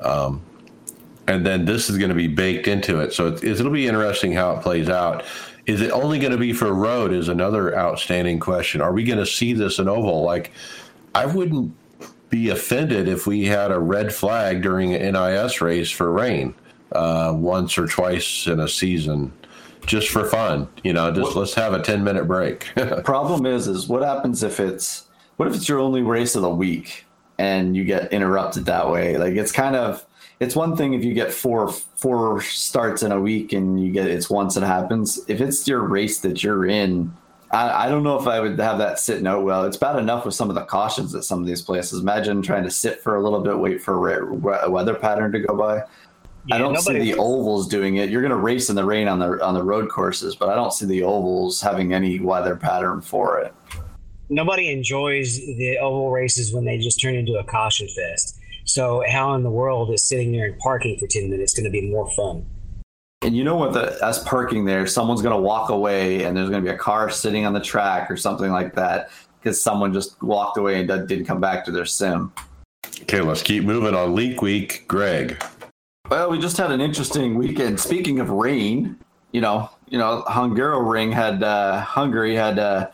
um, and then this is going to be baked into it. So it, it'll be interesting how it plays out. Is it only going to be for road? Is another outstanding question. Are we going to see this in oval? Like, I wouldn't be offended if we had a red flag during an NIS race for rain uh, once or twice in a season, just for fun. You know, just let's have a ten minute break. *laughs* problem is is what happens if it's what if it's your only race of the week and you get interrupted that way like it's kind of it's one thing if you get four four starts in a week and you get it's once it happens if it's your race that you're in I, I don't know if I would have that sitting out well. It's bad enough with some of the cautions at some of these places. Imagine trying to sit for a little bit, wait for a, weather pattern to go by. I don't see the ovals doing it. You're going to race in the rain on the on the road courses, but I don't see the ovals having any weather pattern for it. Nobody enjoys the oval races when they just turn into a caution fest. So how in the world is sitting there and parking for ten minutes going to be more fun? And you know what? The us parking there, someone's going to walk away, and there's going to be a car sitting on the track or something like that because someone just walked away and did- didn't come back to their sim. okay, let's keep moving on leak week. Greg, Well, we just had an interesting weekend. Speaking of rain, you know, you know, Hungaroring had uh, Hungary had uh,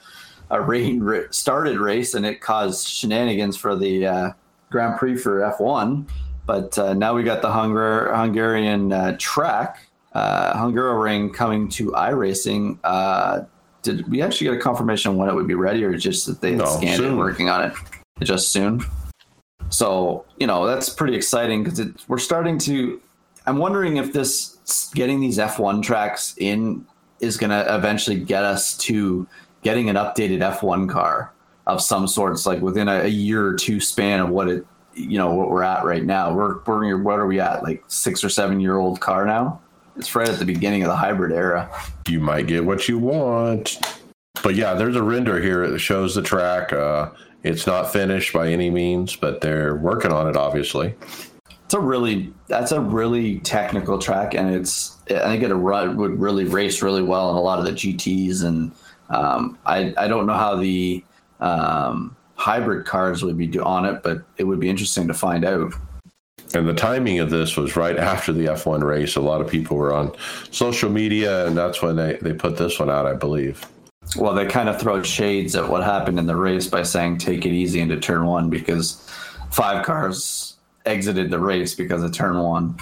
a rain ra- started race, and it caused shenanigans for the uh, Grand Prix for F1. But uh, now we got the Hungar- Hungarian uh, track, uh, Hungaroring coming to iRacing. Uh, did we actually get a confirmation when it would be ready, or just that they had No, scanned soon. and working on it just soon? So you know that's pretty exciting because we're starting to. I'm wondering if this getting these F1 tracks in is going to eventually get us to getting an updated F1 car of some sorts, like within a, a year or two span of what it, you know, what we're at right now. We're we're what are we at? Like six or seven year old car now. It's right at the beginning of the hybrid era. you might get what you want. But yeah, there's a render here that shows the track. Uh, it's not finished by any means, but they're working on it, obviously. It's a really that's a really technical track, and it's I think it would really race really well in a lot of the GTS, and um, I I don't know how the um, hybrid cars would be on it, but it would be interesting to find out. and the timing of this was right after the F1 race. A lot of people were on social media, and that's when they, they put this one out, I believe. Well, they kind of throw shades at what happened in the race by saying take it easy into turn one because five cars exited the race because of turn one.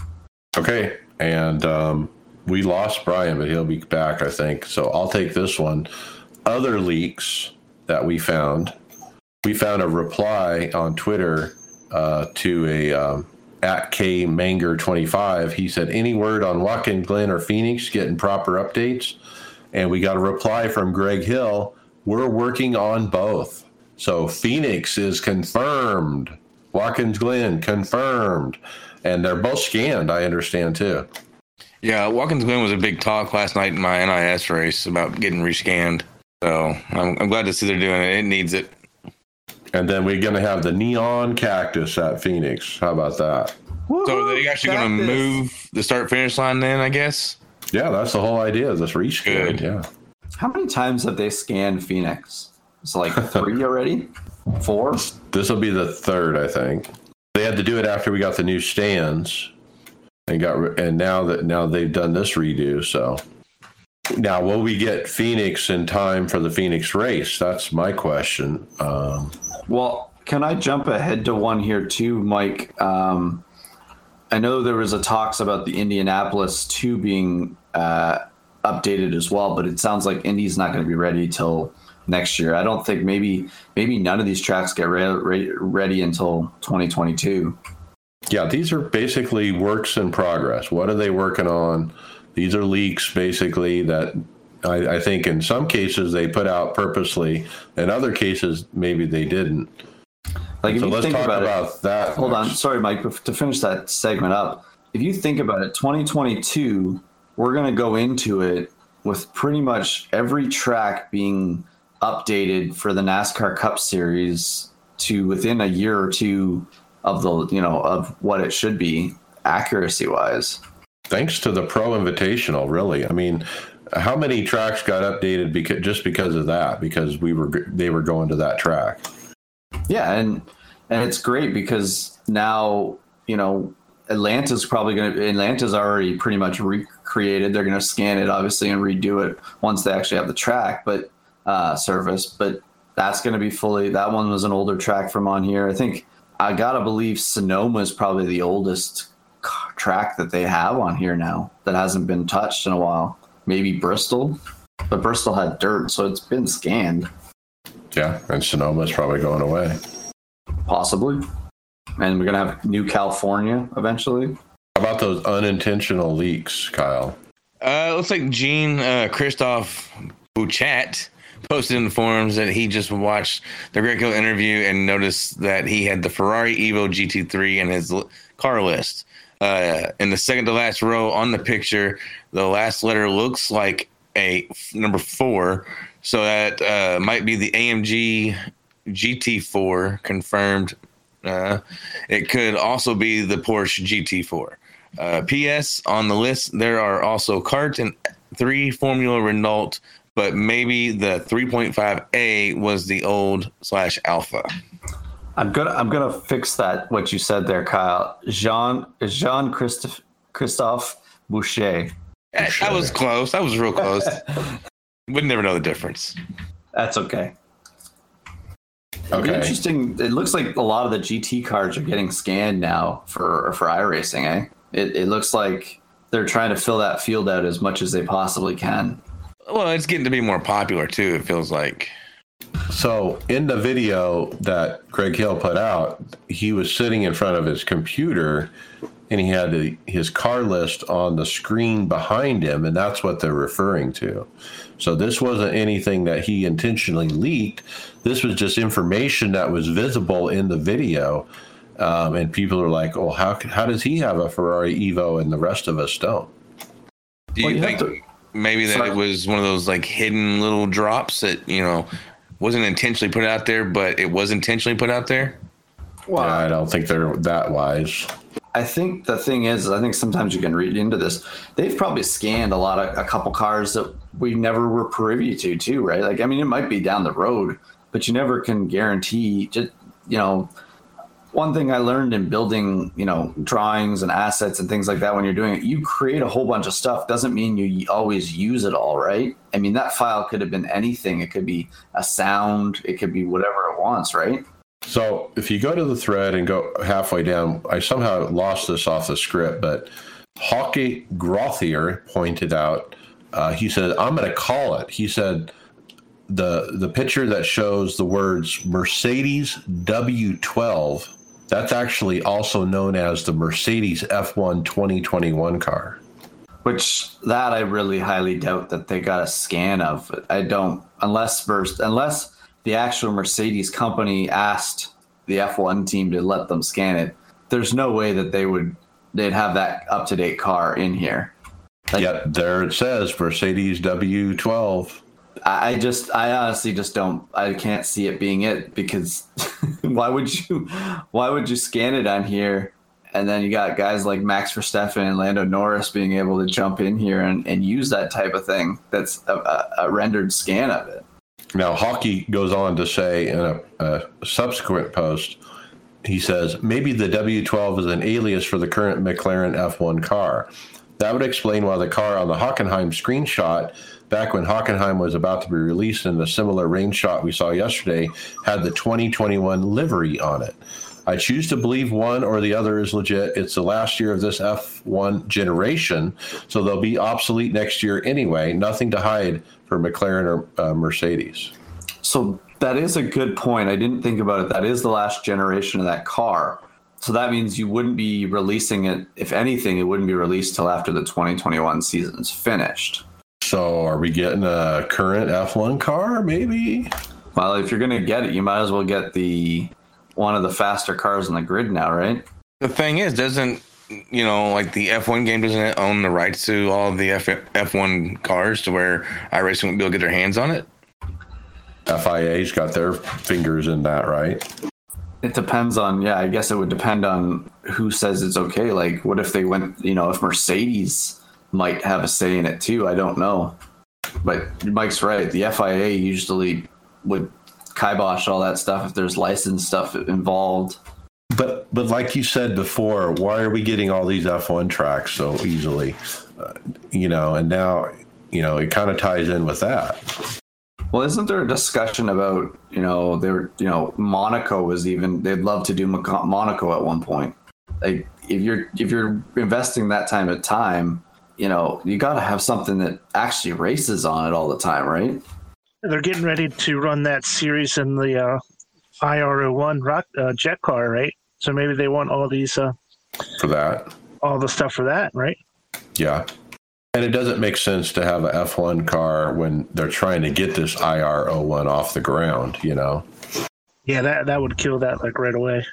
Okay. And um, we lost Brian, but he'll be back, I think. So I'll take this one. Other leaks that we found. We found a reply on Twitter uh, to a um, at K Manger 25. He said, Any word on Watkins Glen or Phoenix getting proper updates? And we got a reply from Greg Hill. We're working on both. So Phoenix is confirmed. Watkins Glen confirmed. And they're both scanned, I understand too. Yeah, Watkins Glen was a big talk last night in my NIS race about getting rescanned. So I'm, I'm glad to see they're doing it. It needs it. And then we're going to have the neon cactus at Phoenix. How about that? So are they actually going to move the start finish line then, I guess? Yeah, that's the whole idea this rescan. Good. Yeah. How many times have they scanned Phoenix? It's like three *laughs* already? Four? This will be the third, I think. They had to do it after we got the new stands, and got re- and now that now they've done this redo. So now, will we get Phoenix in time for the Phoenix race? That's my question. Um, Well, can I jump ahead to one here too, Mike? Um, I know there was a talks about the Indianapolis two being uh, updated as well, but it sounds like Indy's not going to be ready till next year. I don't think maybe maybe none of these tracks get re- re- ready until 2022. yeah, these are basically works in progress. What are they working on? These are leaks, basically, that I, I think in some cases they put out purposely. In other cases, maybe they didn't. Like if so you let's think talk about, about, it, that. hold on, sorry, Mike, to finish that segment up, if you think about it, 2022, we're going to go into it with pretty much every track being updated for the NASCAR Cup Series to within a year or two of the, you know, of what it should be accuracy wise. Thanks to the Pro Invitational, really. I mean, how many tracks got updated because just because of that? Because we were they were going to that track. Yeah, and and it's great because now you know Atlanta's probably going to Atlanta's already pretty much recreated. They're going to scan it obviously and redo it once they actually have the track, but uh, service. But that's going to be fully. That one was an older track from on here. I think I gotta believe Sonoma is probably the oldest track that they have on here now that hasn't been touched in a while. Maybe Bristol, but Bristol had dirt, so it's been scanned. Yeah, and Sonoma's probably going away. possibly. And we're gonna have New California eventually. How about those unintentional leaks, Kyle? Uh, looks like Gene uh, Christoph Bouchat posted in the forums that he just watched the Greco interview and noticed that he had the Ferrari Evo GT3 in his l- car list. Uh, in the second to last row on the picture, the last letter looks like a number four, so that uh, might be the AMG GT4 confirmed. Uh, it could also be the Porsche GT4. Uh, P.S. On the list, there are also kart and three Formula Renault, but maybe the 3.5A was the old slash Alpha. I'm gonna I'm gonna fix that what you said there, Kyle. Jean Jean Christophe Christophe Boucher. Eh, That was close. That was real close. *laughs* Would never know the difference. That's okay. Okay. Interesting. It looks like a lot of the GT cards are getting scanned now for for iRacing. Eh? It it looks like they're trying to fill that field out as much as they possibly can. Well, it's getting to be more popular too. It feels like. So in the video that Greg Hill put out, he was sitting in front of his computer and he had the, his car list on the screen behind him, and that's what they're referring to. So this wasn't anything that he intentionally leaked. This was just information that was visible in the video. Um, and people are like, "Oh, how how does he have a Ferrari Evo and the rest of us don't?" Do you, Well, you think to- maybe that Sorry. it was one of those like hidden little drops that you know wasn't intentionally put out there, but it was intentionally put out there? Well, I don't think they're that wise. I think the thing is, I think sometimes you can read into this. They've probably scanned a lot of a couple cars that we never were privy to, too, right? Like, I mean, it might be down the road, but you never can guarantee. Just you know, one thing I learned in building, you know, drawings and assets and things like that when you're doing it, you create a whole bunch of stuff doesn't mean you always use it all, right? I mean, that file could have been anything. It could be a sound, it could be whatever it wants, right? So if you go to the thread and go halfway down, I somehow lost this off the script, but Hockey Grothier pointed out, uh, he said, I'm going to call it. He said, the the picture that shows the words Mercedes W12 that's actually also known as the Mercedes F1 2021 car. Which that I really highly doubt that they got a scan of. I don't unless first unless the actual Mercedes company asked the F1 team to let them scan it. There's no way that they would they'd have that up to date car in here. Like, yeah, there it says Mercedes W12. I just, I honestly just don't, I can't see it being it because *laughs* why would you, why would you scan it on here? And then you got guys like Max Verstappen and Lando Norris being able to jump in here and, and use that type of thing. That's a, a, a rendered scan of it. Now, Hockey goes on to say in a, a subsequent post, he says, maybe the W12 is an alias for the current McLaren F1 car. That would explain why the car on the Hockenheim screenshot back when Hockenheim was about to be released in the similar rain shot we saw yesterday, had the 2021 livery on it. I choose to believe one or the other is legit. It's the last year of this F1 generation, so they'll be obsolete next year anyway. Nothing to hide for McLaren or uh, Mercedes. So that is a good point. I didn't think about it. That is the last generation of that car. So that means you wouldn't be releasing it. If anything, it wouldn't be released till after the 2021 season's finished. So are we getting a current F1 car? Maybe. Well, if you're gonna get it, you might as well get the one of the faster cars on the grid now, right? The thing is, doesn't you know, like the F1 game doesn't own the rights to all of the F- F1 cars to where iRacing won't be able to get their hands on it? FIA's got their fingers in that, right? It depends on, yeah, I guess it would depend on who says it's okay. Like, what if they went, you know, if Mercedes might have a say in it too. I don't know. But Mike's right. The FIA usually would kibosh all that stuff if there's license stuff involved. But but like you said before, why are we getting all these F1 tracks so easily? Uh, you know, and now you know it kind of ties in with that. Well, isn't there a discussion about you know there you know Monaco was even they'd love to do Monaco at one point. Like if you're if you're investing that time of time, you know, you got to have something that actually races on it all the time, right? They're getting ready to run that series in the uh, IR01 rock uh, jet car, right? So maybe they want all these uh, for that, all the stuff for that, right? Yeah. And it doesn't make sense to have a F1 car when they're trying to get this IR01 off the ground, you know? Yeah, that, that would kill that like right away.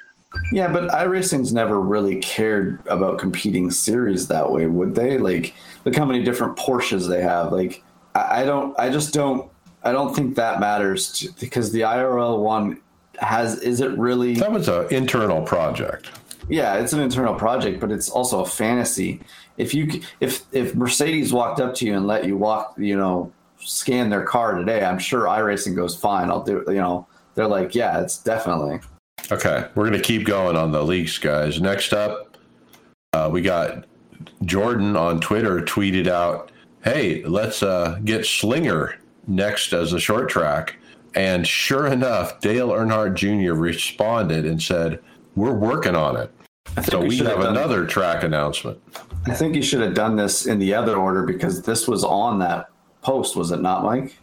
Yeah, but iRacing's never really cared about competing series that way, would they? Like, look how many different Porsches they have. Like, I, I don't, I just don't, I don't think that matters to, because the IRL one has, is it really? That was an internal project. Yeah, it's an internal project, but it's also a fantasy. If you, if if Mercedes walked up to you and let you walk, you know, scan their car today, I'm sure iRacing goes fine. I'll do, you know, they're like, yeah, it's definitely. Okay, we're going to keep going on the leaks, guys. Next up, uh, we got Jordan on Twitter tweeted out, "Hey, let's uh, get Slinger next as a short track." And sure enough, Dale Earnhardt Jr. responded and said, "We're working on it." So we, we have, have another track announcement. I think you should have done this in the other order because this was on that post, was it not, Mike?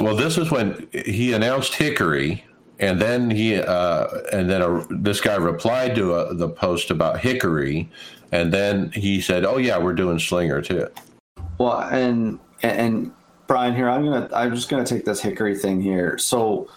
Well, this is when he announced Hickory, and then he uh, and then a, this guy replied to a, uh, the post about Hickory, and then he said, "Oh yeah, we're doing Slinger too." Well, and and Brian here, I'm gonna I'm just gonna take this Hickory thing here. So,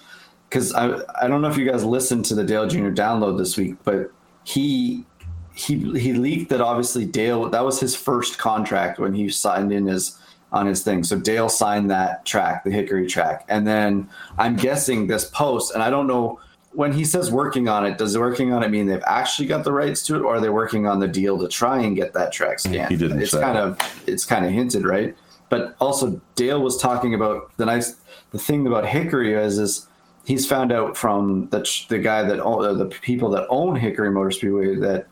because I I don't know if you guys listened to the Dale Jr. download this week, but he he he leaked that obviously Dale that was his first contract when he signed in as on his thing. So Dale signed that track, the Hickory track. And then I'm guessing this post, and I don't know when he says working on it, does working on it mean they've actually got the rights to it or are they working on the deal to try and get that track scanned? He didn't it's say. kind of it's kind of hinted, right? But also Dale was talking about the nice the thing about Hickory is is he's found out from the the guy that own, the people that own Hickory Motor Speedway that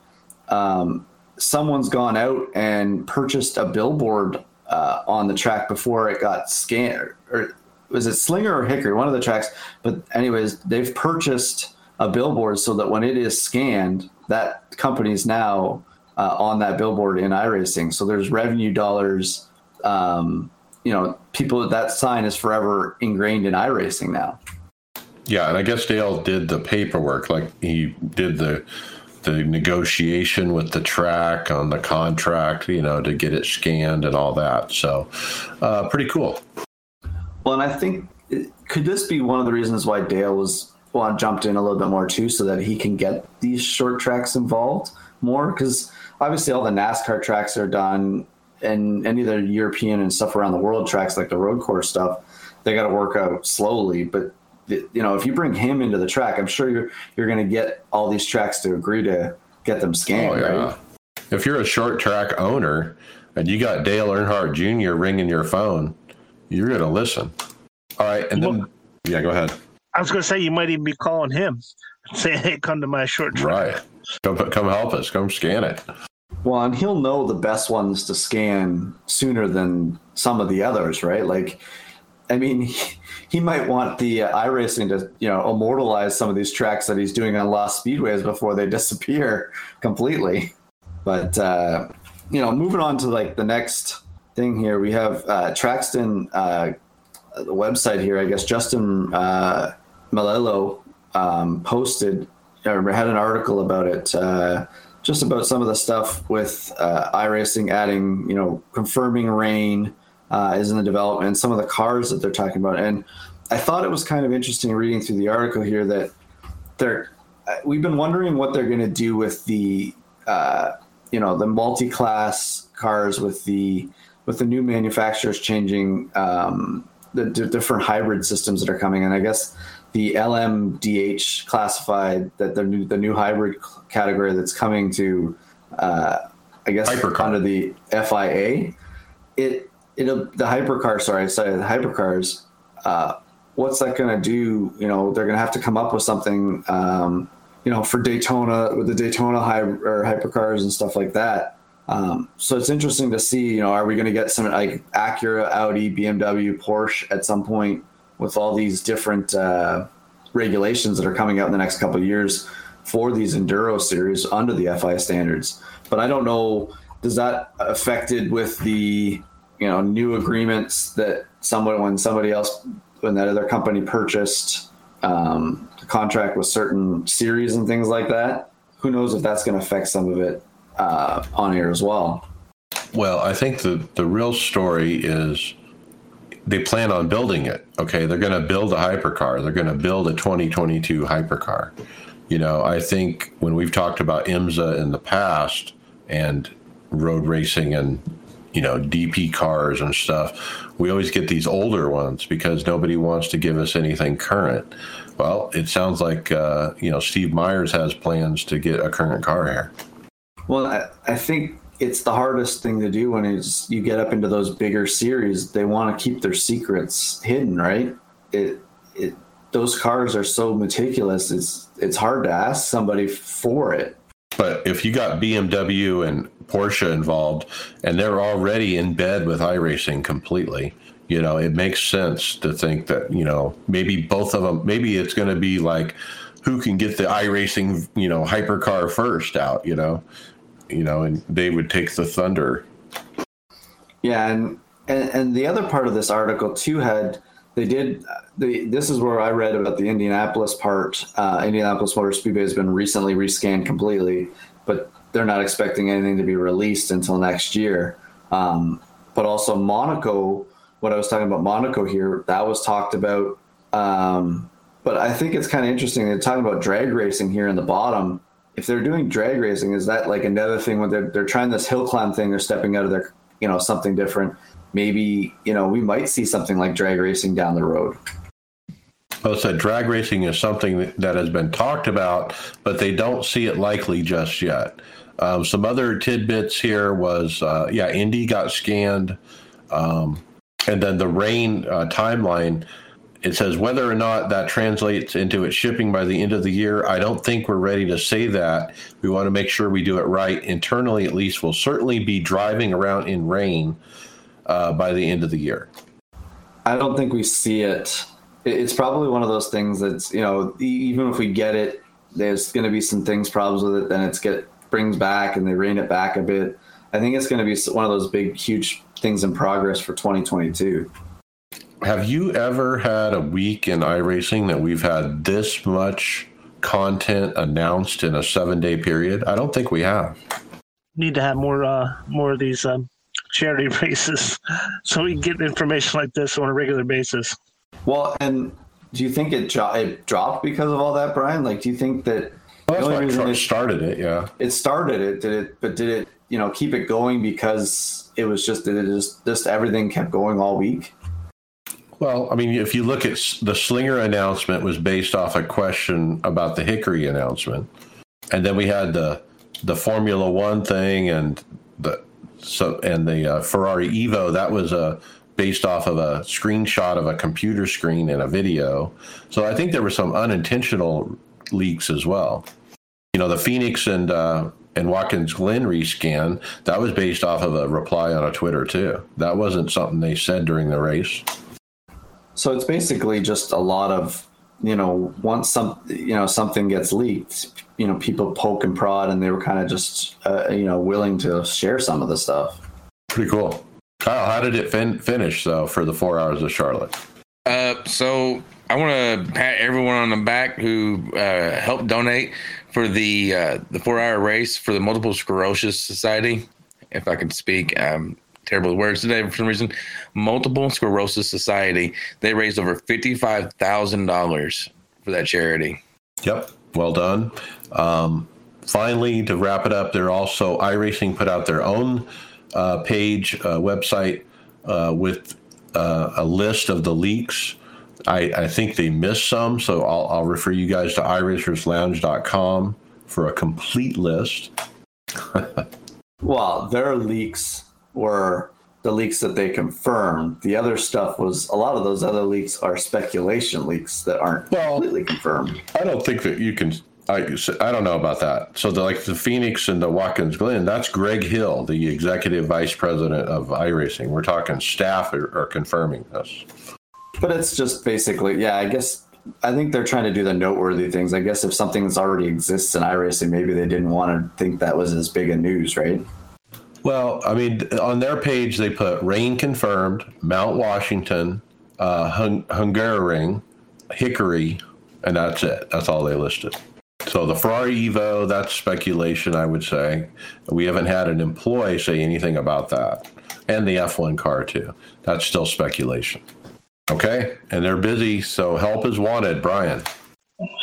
um, someone's gone out and purchased a billboard uh, on the track before it got scanned. Or was it Slinger or Hickory? One of the tracks. But anyways, they've purchased a billboard so that when it is scanned, that company is now uh, on that billboard in iRacing. So there's revenue dollars. Um, you know, people that sign is forever ingrained in iRacing now. Yeah, and I guess Dale did the paperwork, like he did the the negotiation with the track on the contract, you know, to get it scanned and all that. So, uh, pretty cool. Well, and I think could this be one of the reasons why Dale was well jumped in a little bit more too, so that he can get these short tracks involved more? Because obviously, all the NASCAR tracks are done, and any of the European and stuff around the world tracks, like the road course stuff, they got to work out slowly. But you know, if you bring him into the track, I'm sure you're you're going to get all these tracks to agree to get them oh, scanned, oh, yeah. right? If you're a short track owner and you got Dale Earnhardt Jr. ringing your phone, you're going to listen. All right, and then yeah, go ahead. I was going to say you might even be calling him, *laughs* saying, "Hey, come to my short track." Right, come come help us. Come scan it. Well, and he'll know the best ones to scan sooner than some of the others, right? Like, I mean, he, he might want the uh, iRacing to, you know, immortalize some of these tracks that he's doing on lost speedways before they *laughs* disappear completely. But uh, you know, moving on to like the next thing here, we have uh, Traxion, uh, the website here. I guess Justin uh, Melillo um, posted or had an article about it. Uh, just about some of the stuff with uh, iRacing adding, you know, confirming rain, uh, is in the development, some of the cars that they're talking about. And I thought it was kind of interesting reading through the article here that they're uh, we've been wondering what they're going to do with the uh, you know the multi-class cars with the with the new manufacturers changing um, the d- different hybrid systems that are coming. And I guess the LMDH classified that the new the new hybrid category that's coming to uh, I guess Hypercar. under the FIA. It it'll the hypercar. Sorry, sorry, the hypercars. Uh, what's that going to do? You know, they're going to have to come up with something. Um, you know, for Daytona with the Daytona hy- or hypercars and stuff like that. Um, so it's interesting to see. You know, are we going to get some like Acura, Audi, BMW, Porsche at some point with all these different uh, regulations that are coming out in the next couple of years for these enduro series under the FI standards? But I don't know. Does that affected with the you know new agreements that someone when somebody else when that other company purchased um, the contract with certain series and things like that. Who knows if that's going to affect some of it uh, on here as well. Well, I think the the real story is they plan on building it. Okay, they're going to build a hypercar. They're going to build a 2022 hypercar. You know, I think when we've talked about IMSA in the past and road racing and you know DP cars and stuff. We always get these older ones because nobody wants to give us anything current. Well, it sounds like uh, you know Steve Myers has plans to get a current car here. Well, I, I think it's the hardest thing to do when it's you get up into those bigger series. They want to keep their secrets hidden, right? It it those cars are so meticulous. It's it's hard to ask somebody for it. But if you got BMW and Porsche involved, and they're already in bed with iRacing completely. You know, it makes sense to think that you know maybe both of them. Maybe it's going to be like who can get the iRacing you know hypercar first out. You know, you know, and they would take the thunder. Yeah, and and, and the other part of this article too had they did the this is where I read about the Indianapolis part. Uh, Indianapolis Motor Speedway has been recently rescanned completely, but they're not expecting anything to be released until next year. Um, but also Monaco, what I was talking about Monaco here, that was talked about. Um, but I think it's kind of interesting. They're talking about drag racing here in the bottom. If they're doing drag racing, is that like another thing when they're, they're trying this hill climb thing? They're stepping out of their, you know, something different. Maybe, you know, we might see something like drag racing down the road. Well, said drag racing is something that has been talked about, but they don't see it likely just yet. Um, some other tidbits here was, uh, yeah, Indy got scanned, um, and then the rain uh, timeline. it says whether or not that translates into it shipping by the end of the year. I don't think we're ready to say that. We want to make sure we do it right internally. At least we'll certainly be driving around in rain uh, by the end of the year. I don't think we see it. It's probably one of those things that's you know even if we get it, there's going to be some things problems with it. Then it's get brings back and they rein it back a bit. I think it's going to be one of those big, huge things in progress for 2022. Have you ever had a week in iRacing that we've had this much content announced in a seven day period? I don't think we have. Need to have more uh, more of these um, charity *laughs* races so we can get information like this on a regular basis. Well, and do you think it, dro- it dropped because of all that, Brian? Like, do you think that well, that's the only it started it? Yeah, it started it. Did it? But did it? You know, keep it going because it was just it just just everything kept going all week. Well, I mean, if you look at the Slinger announcement, was based off a question about the Hickory announcement, and then we had the the Formula One thing and the so and the uh, Ferrari Evo. That was a based off of a screenshot of a computer screen and a video. So I think there were some unintentional leaks as well. You know, the Phoenix and uh, and Watkins Glen rescan that was based off of a reply on a Twitter too. That wasn't something they said during the race. So it's basically just a lot of you know once some you know something gets leaked, you know people poke and prod, and they were kind of just uh, you know willing to share some of the stuff. Pretty cool. Kyle, how did it fin- finish though for the four hours of Charlotte? Uh, so I want to pat everyone on the back who uh, helped donate for the uh, the four hour race for the Multiple Sclerosis Society. If I could speak, um, terrible words today for some reason. Multiple Sclerosis Society. They raised over fifty five thousand dollars for that charity. Yep, well done. Um, finally, to wrap it up, they're also iRacing put out their own uh, page uh, website uh, with uh, a list of the leaks. I, I, think they missed some, so I'll, I'll refer you guys to iRacersLounge.com for a complete list. *laughs* well, their leaks were the leaks that they confirmed. The other stuff was a lot of those other leaks are speculation leaks that aren't well, completely confirmed. I don't think that you can. I, I don't know about that. So the like the Phoenix and the Watkins Glen, that's Greg Hill, the executive vice president of iRacing. We're talking staff are, are confirming this. But it's just basically, yeah. I guess I think they're trying to do the noteworthy things. I guess if something that's already exists in iRacing, maybe they didn't want to think that was as big a news, right? Well, I mean, on their page, they put rain confirmed, Mount Washington, uh, Hung- Hungaroring, Hickory, and that's it. That's all they listed. So the Ferrari Evo, that's speculation, I would say. We haven't had an employee say anything about that. And the F1 car, too. That's still speculation. Okay. And they're busy, so help is wanted. Brian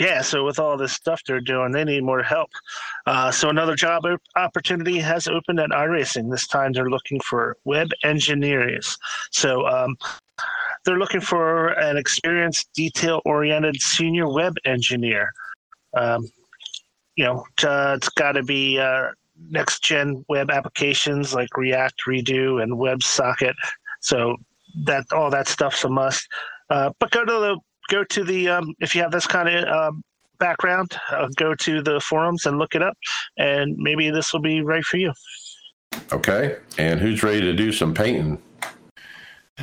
yeah, so with all this stuff they're doing, they need more help. Uh, so another job opportunity has opened at iRacing. This time they're looking for web engineers. So um, they're looking for an experienced, detail-oriented senior web engineer. Um, you know, uh, it's got to be uh, next-gen web applications like React, Redux, and WebSocket. So that all that stuff's a must. Uh, but go to the go to the um, if you have this kind of um, background, uh, go to the forums and look it up, and maybe this will be right for you. Okay, and who's ready to do some painting?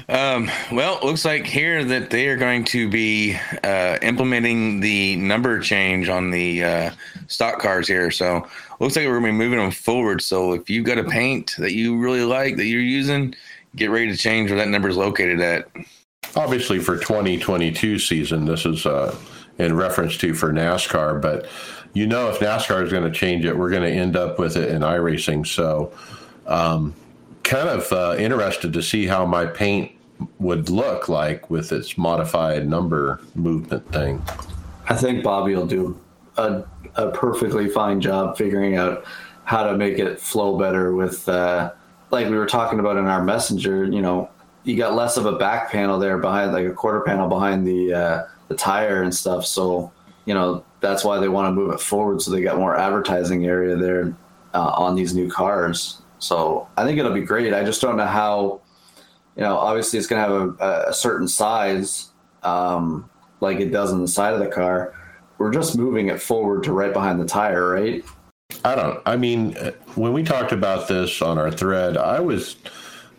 Um, well, it looks like here that they are going to be uh, implementing the number change on the uh, stock cars here. So looks like we're going to be moving them forward. So if you've got a paint that you really like that you're using, get ready to change where that number is located at obviously for 2022 season, this is uh, in reference to for NASCAR, but you know if NASCAR is going to change it, we're going to end up with it in iRacing. So, um, kind of uh, interested to see how my paint would look like with its modified number movement thing. I think Bobby will do a, a perfectly fine job figuring out how to make it flow better with, uh, like we were talking about in our messenger, you know, you got less of a back panel there behind, like a quarter panel behind the uh, the tire and stuff. So you know that's why they want to move it forward, so they got more advertising area there uh, on these new cars. So I think it'll be great. I just don't know how. You know, obviously it's going to have a, a, certain size um, like it does on the side of the car. We're just moving it forward to right behind the tire, right? I don't. I mean, uh, when we talked about this on our thread, I was,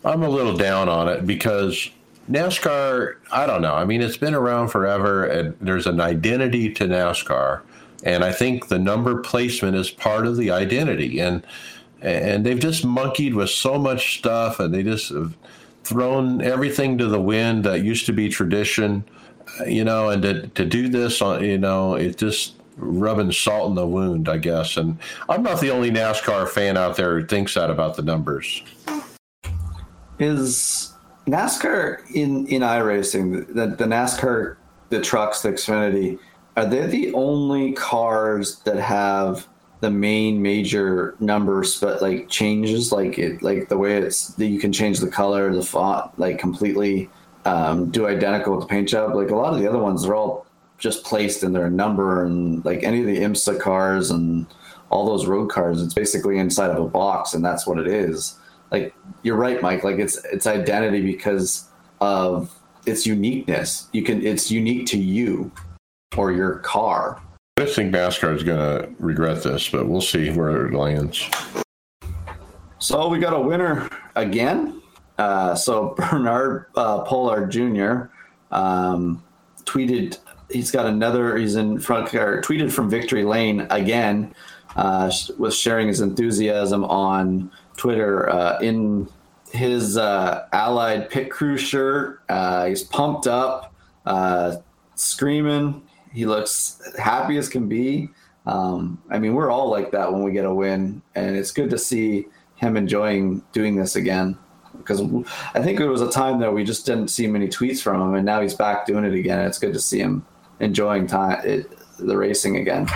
I'm a little down on it because NASCAR. I don't know. I mean, it's been around forever, and there's an identity to NASCAR, and I think the number placement is part of the identity, and and they've just monkeyed with so much stuff, and they just have thrown everything to the wind that used to be tradition, you know, and to to do this on, you know, it just rubbing salt in the wound, I guess. And I'm not the only NASCAR fan out there who thinks that about the numbers. Is NASCAR in in iRacing the the NASCAR the trucks the Xfinity are they the only cars that have the main major numbers but like changes like it like the way it's that you can change the color the font like completely um, do identical with the paint job like a lot of the other ones they're all just placed in their number and like any of the IMSA cars and all those road cars, it's basically inside of a box and that's what it is. Like you're right, Mike. Like it's it's identity because of its uniqueness. You can it's unique to you or your car. I think NASCAR is going to regret this, but we'll see where it lands. So we got a winner again. Uh, so *laughs* Bernard uh, Pollard Jr. Um, tweeted he's got another. He's in front. Or tweeted from victory lane again. Uh, was sharing his enthusiasm on Twitter uh, in his uh, Allied pit crew shirt. Uh, he's pumped up, uh, screaming. He looks happy as can be. Um, I mean, we're all like that when we get a win, and it's good to see him enjoying doing this again. Because I think it was a time that we just didn't see many tweets from him, and now he's back doing it again. It's good to see him enjoying time it, the racing again.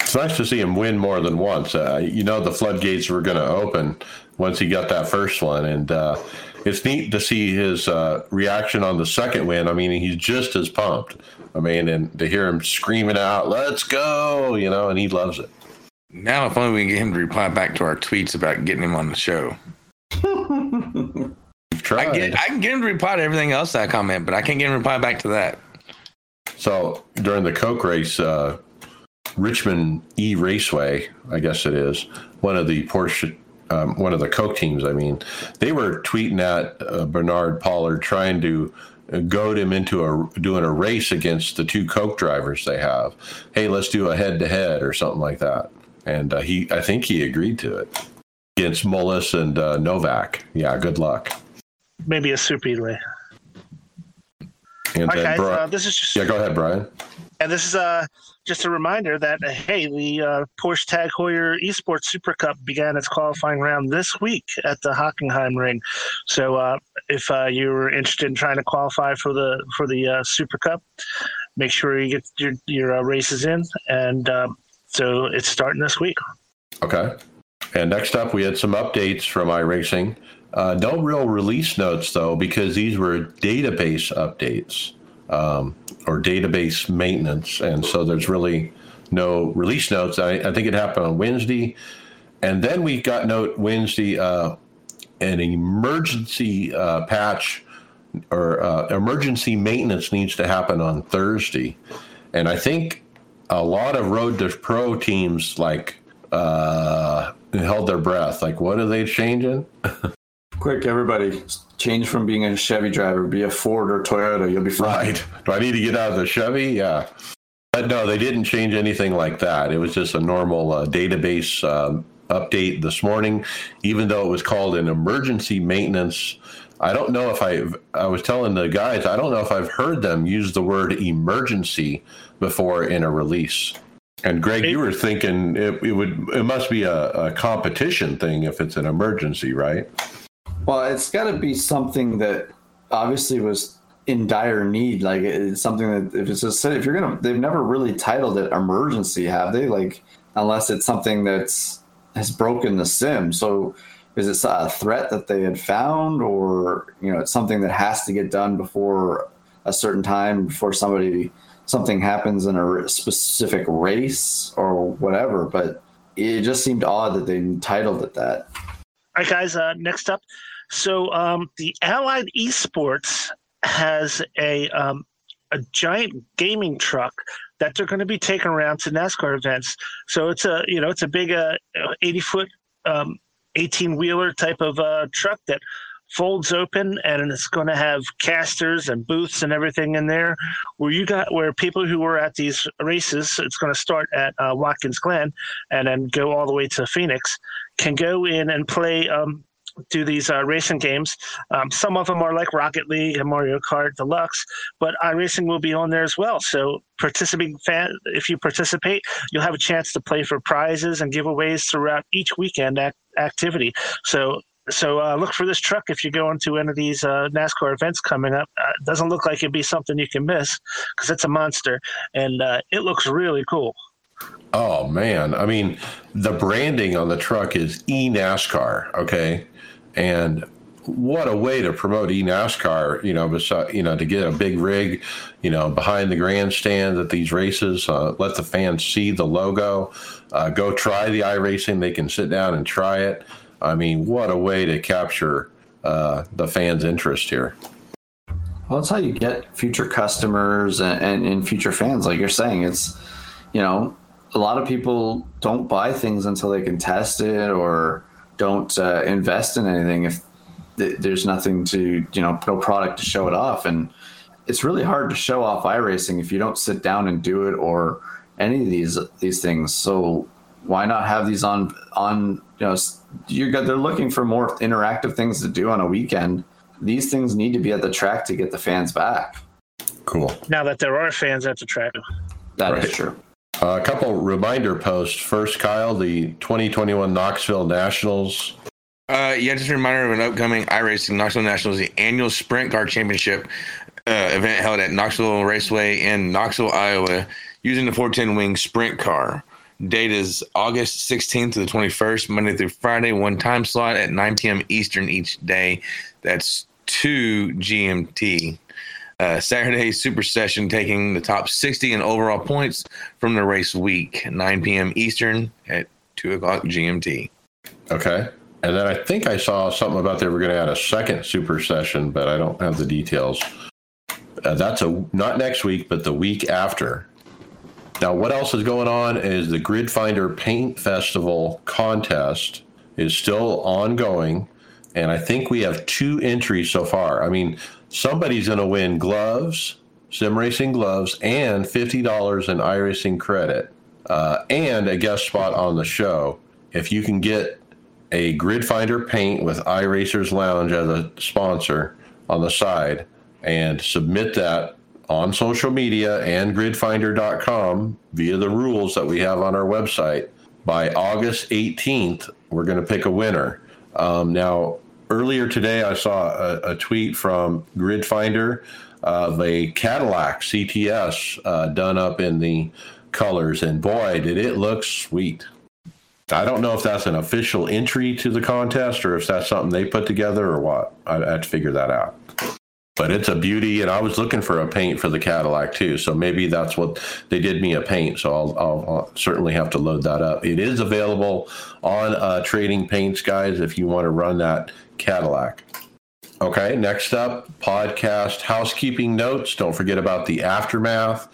It's nice to see him win more than once. Uh, you know, the floodgates were going to open once he got that first one, and uh, it's neat to see his uh, reaction on the second win. I mean, he's just as pumped. I mean, and to hear him screaming out, "Let's go!" You know, and he loves it. Now, if only we can get him to reply back to our tweets about getting him on the show. *laughs* I, get, I can get him to reply to everything else I comment, but I can't get him to reply back to that. So during the Coke race, uh, Richmond E Raceway, I guess it is one of the Porsche, um, one of the Coke teams. I mean, they were tweeting at uh, Bernard Pollard trying to goad him into a doing a race against the two Coke drivers they have. Hey, let's do a head to head or something like that. And uh, he, I think he agreed to it against Mullis and uh, Novak. Yeah, good luck. Maybe a super. And okay, Bri- uh, this is just yeah, go ahead, Brian. and this is uh, just a reminder that uh, hey, the uh, Porsche Tag Heuer Esports Super Cup began its qualifying round this week at the Hockenheim Ring. So uh, if uh, you're interested in trying to qualify for the for the uh, Super Cup, make sure you get your your uh, races in, and so it's starting this week. Okay. And next up, we had some updates from iRacing. Uh, no real release notes though, because these were database updates um, or database maintenance, and so there's really no release notes. I, I think it happened on Wednesday, and then we got note Wednesday uh, an emergency uh, patch or uh, emergency maintenance needs to happen on Thursday, and I think a lot of Road to Pro teams like uh, held their breath. Like, what are they changing? *laughs* Quick, everybody, change from being a Chevy driver, be a Ford or Toyota. You'll be fine. Right. Do I need to get out of the Chevy? Yeah. But no, they didn't change anything like that. It was just a normal uh, database um, update this morning, even though it was called an emergency maintenance. I don't know if I, I was telling the guys, I don't know if I've heard them use the word emergency before in a release. And Greg, you were thinking it, it would, it must be a, a competition thing if it's an emergency, right? Well, it's got to be something that obviously was in dire need. Like it's something that if it's just if you're gonna, they've never really titled it emergency, have they? Like unless it's something that's has broken the sim. So is it a threat that they had found, or you know, it's something that has to get done before a certain time before somebody something happens in a specific race or whatever? But it just seemed odd that they titled it that. All right, guys. Uh, next up, so um, the Allied Esports has a um, a giant gaming truck that they're going to be taking around to NASCAR events. So it's a you know it's a big uh, 80 foot um, 18 wheeler type of uh, truck that folds open and it's going to have casters and booths and everything in there where you got where people who were at these races it's going to start at uh, watkins glen and then go all the way to phoenix can go in and play um, do these uh, racing games. Um, some of them are like Rocket League and Mario Kart Deluxe, but iRacing will be on there as well. So participating fan, if you participate, you'll have a chance to play for prizes and giveaways throughout each weekend ac- activity. So so uh, look for this truck if you go into any of these uh, NASCAR events coming up. Uh, it doesn't look like it'd be something you can miss because it's a monster and uh, it looks really cool. Oh man, I mean, the branding on the truck is e NASCAR. Okay, and what a way to promote eNASCAR, you know, beside, you know, to get a big rig, you know, behind the grandstand at these races, uh, let the fans see the logo, uh, go try the iRacing. They can sit down and try it. I mean, what a way to capture uh, the fans' interest here. Well, that's how you get future customers and, and, and future fans. Like you're saying, it's, you know, a lot of people don't buy things until they can test it or, don't uh, invest in anything if th- there's nothing to you know no product to show it off. And it's really hard to show off iRacing if you don't sit down and do it or any of these these things. So why not have these on on you know you got they're looking for more interactive things to do on a weekend. These things need to be at the track to get the fans back. Cool. Now that there are fans at the track. That right. is true a couple reminder posts. First, Kyle, the 2021 Knoxville Nationals. Uh, yeah, just a reminder of an upcoming iRacing Knoxville Nationals, the annual Sprint Car Championship uh, event held at Knoxville Raceway in Knoxville, Iowa, using the 410 Wing Sprint Car. Date is August 16th to the 21st, Monday through Friday, one time slot at 9 p.m. Eastern each day. That's 2 GMT. Uh, Saturday Super Session taking the top 60 in overall points from the race week, 9 p.m. Eastern at 2 o'clock GMT. Okay. And then I think I saw something about they were going to add a second Super Session, but I don't have the details. Uh, that's a not next week, but the week after. Now, what else is going on is the Grid Finder Paint Festival contest is still ongoing, and I think we have two entries so far. I mean, somebody's going to win gloves, sim racing gloves, and $50 in iRacing credit, uh, and a guest spot on the show. If you can get a Grid Finder paint with iRacers Lounge as a sponsor on the side and submit that on social media and gridfinder.com via the rules that we have on our website by August 18th, we're going to pick a winner. Um, now, earlier today, I saw a, a tweet from Grid Finder of a Cadillac CTS uh, done up in the colors, and boy, did it look sweet. I don't know if that's an official entry to the contest or if that's something they put together or what. I have to figure that out but it's a beauty. And I was looking for a paint for the Cadillac too, so maybe that's what they did me a paint. So I'll, I'll, I'll certainly have to load that up. It is available on uh, Trading Paints, guys, if you want to run that Cadillac. Okay, next up, podcast housekeeping notes. Don't forget about the aftermath.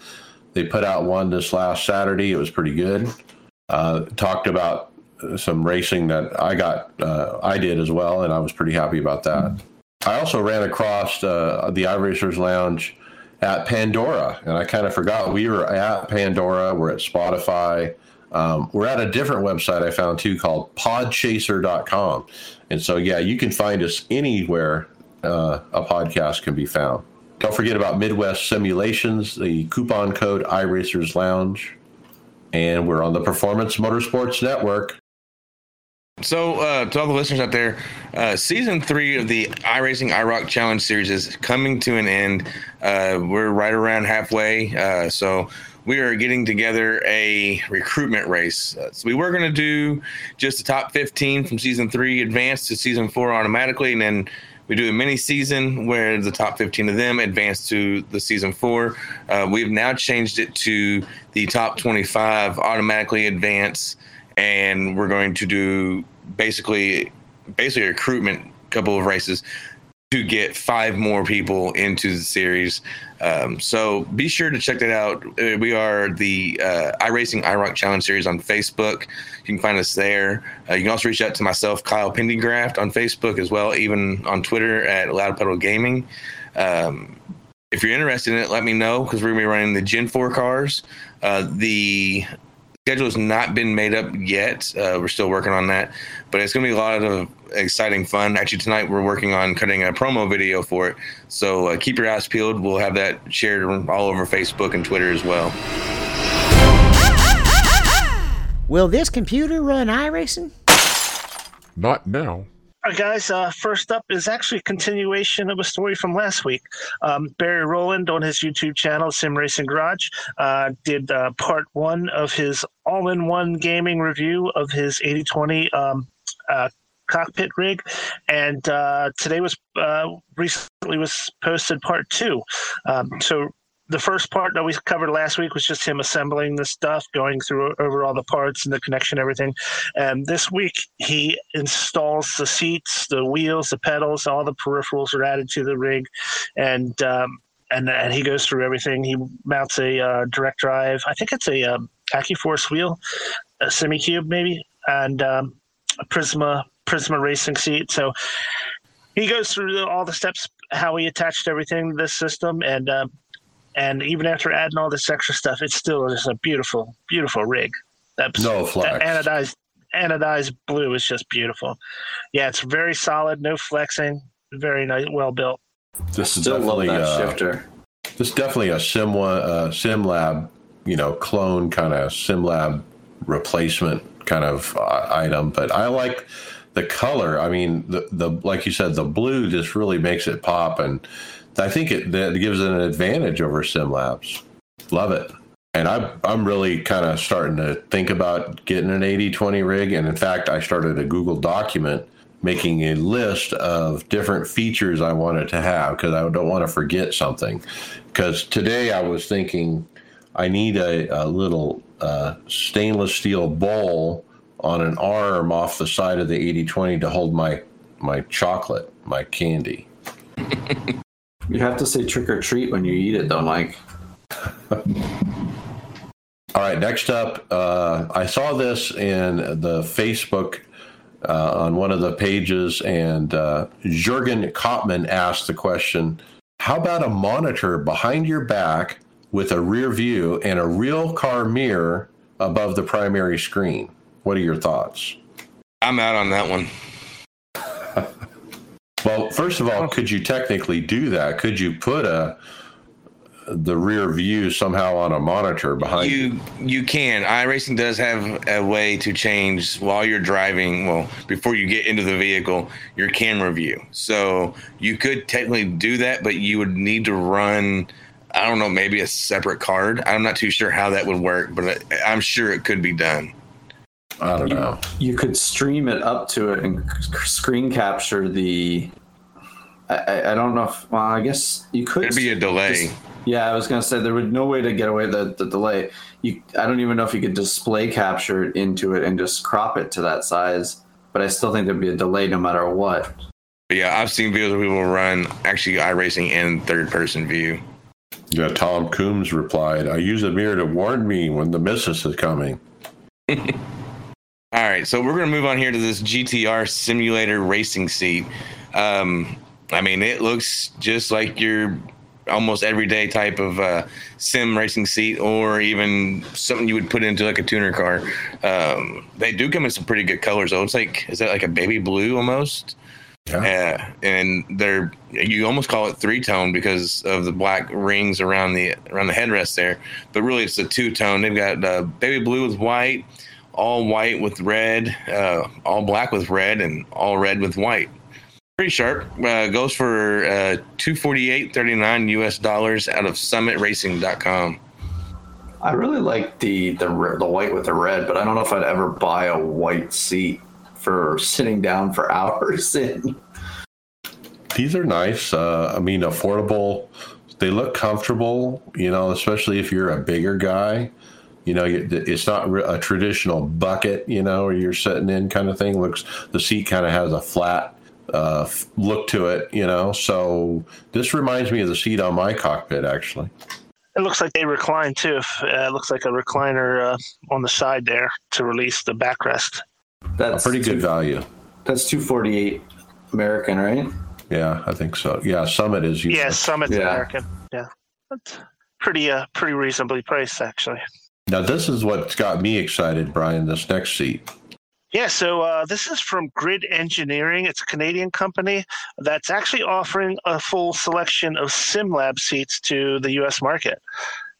They put out one this last Saturday. It was pretty good. Uh, talked about some racing that I got, uh, I did as well, and I was pretty happy about that. I also ran across uh, the iRacers Lounge at Pandora, and I kind of forgot we were at Pandora. We're at Spotify. Um, we're at a different website I found too called podchaser.com. And so, yeah, you can find us anywhere uh, a podcast can be found. Don't forget about Midwest Simulations, the coupon code iRacers Lounge. And we're on the Performance Motorsports Network. So, uh, to all the listeners out there, uh, season three of the iRacing iRock Challenge series is coming to an end. Uh, we're right around halfway. Uh, so, we are getting together a recruitment race. Uh, so, we were going to do just the top 15 from season three advance to season four automatically. And then we do a mini season where the top 15 of them advance to the season four. Uh, we've now changed it to the top 25 automatically advance and we're going to do basically basically a recruitment couple of races. to get five more people into the series. Um, so be sure to check that out. Uh, we are the uh, iRacing iRock Challenge Series on Facebook. You can find us there. Uh, you can also reach out to myself, Kyle Pendygraft, on Facebook as well, even on Twitter at Loud Pedal Gaming. Um, if you're interested in it, let me know because we're going to be running the Gen 4 cars. Uh, the schedule has not been made up yet. Uh, we're still working on that, but it's going to be a lot of exciting fun. Actually, tonight we're working on cutting a promo video for it. So uh, keep your eyes peeled. We'll have that shared all over Facebook and Twitter as well. Will this computer run iRacing? Not now. All guys. Uh, first up is actually a continuation of a story from last week. Um, Barry Rowland on his YouTube channel, Sim Racing Garage, uh, did uh, part one of his all-in-one gaming review of his 8020 um, uh, cockpit rig, and uh, today was uh, recently was posted part two. Um, so the first part that we covered last week was just him assembling the stuff, going through over all the parts and the connection, everything. And this week he installs the seats, the wheels, the pedals, all the peripherals are added to the rig, and um, and and he goes through everything. He mounts a uh, direct drive. I think it's a um, AccuForce wheel, a Simucube maybe, and um, a Prisma Prisma racing seat. So he goes through all the steps how he attached everything to this system and. Uh, and even after adding all this extra stuff, it's still just a beautiful, beautiful rig. That's No flex. that anodized anodized blue is just beautiful. Yeah, it's very solid, no flexing, very nice, well built. This is Still love definitely that uh, shifter. this is definitely a sim uh, sim lab, you know, clone kind of sim lab replacement kind of uh, item. But I like the color. I mean, the the like you said, the blue just really makes it pop, and I think it that gives it an advantage over sim labs. Love it. And I'm I'm really kind of starting to think about getting an 80-20 rig. And in fact, I started a Google document making a list of different features I wanted to have because I don't want to forget something. Because today I was thinking I need a, a little uh, stainless steel bowl on an arm off the side of the 80-20 to hold my my chocolate, my candy. *laughs* You have to say trick or treat when you eat it, though, Mike. All right, next up, uh, I saw this in the Facebook uh, on one of the pages, and uh, Jurgen Kottman asked the question How about a monitor behind your back with a rear view and a real car mirror above the primary screen? What are your thoughts? I'm out on that one. *laughs* Well, first of all, oh. could you technically do that? Could you put a the rear view somehow on a monitor behind you? You you can. iRacing does have a way to change while you're driving. Well, before you get into the vehicle, your camera view. So you could technically do that, but you would need to run. I don't know, maybe a separate card. I'm not too sure how that would work, but I- I'm sure it could be done. I don't know. You could stream it up to it and screen capture the. I, I, I don't know if. Well, I guess you could. There'd be a delay. Just- yeah, I was gonna say there would no way to get away the the delay. You, I don't even know if you could display capture it into it and just crop it to that size. But I still think there'd be a delay no matter what. But yeah, I've seen videos where people run actually iRacing in third person view. Yeah, Tom Coombs replied, I use a mirror to warn me when the missus is coming. *laughs* All right, so we're going to move on here to this GTR simulator racing seat. Um, I mean, it looks just like your almost everyday type of uh, sim racing seat, or even something you would put into like a tuner car. Um, they do come in some pretty good colors, though. It's like, is that like a baby blue almost? Yeah, and they're you almost call it three tone because of the black rings around the around the headrest there, but really it's a two tone. They've got uh, baby blue with white, all white with red, uh, all black with red, and all red with white. Pretty sharp. Uh, goes for uh, two forty eight thirty nine U.S. dollars out of SummitRacing.com. I really like the the the white with the red, but I don't know if I'd ever buy a white seat for sitting down for *laughs* hours in. These are nice. Uh, I mean, affordable. They look comfortable, you know, especially if you're a bigger guy. You know, it's not a traditional bucket, you know, where you're sitting in kind of thing. Looks the seat kind of has a flat uh, look to it, you know. So this reminds me of the seat on my cockpit, actually. It looks like they recline too. If, uh, it looks like a recliner uh, on the side there to release the backrest. That's Pretty good value. That's 248 American, right? Yeah, I think so. Yeah, Summit is usually. Yeah, Summit's Yeah. American. Yeah, that's pretty uh pretty reasonably priced actually. Now this is what's got me excited, Brian. This next seat. Yeah, so uh, this is from Grid Engineering. It's a Canadian company that's actually offering a full selection of SimLab seats to the U.S. market.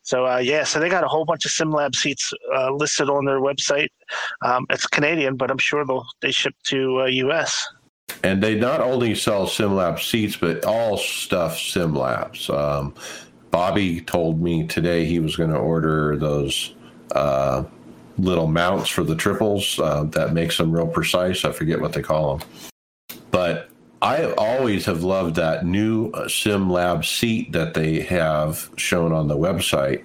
So uh, yeah, so they got a whole bunch of SimLab seats uh, listed on their website. Um, it's Canadian, but I'm sure they'll they ship to uh, U.S. And they not only sell SimLab seats, but all stuff SimLabs. Um, Bobby told me today he was going to order those uh, little mounts for the triples uh, that makes them real precise. I forget what they call them. But I always have loved that new uh, SimLab seat that they have shown on the website.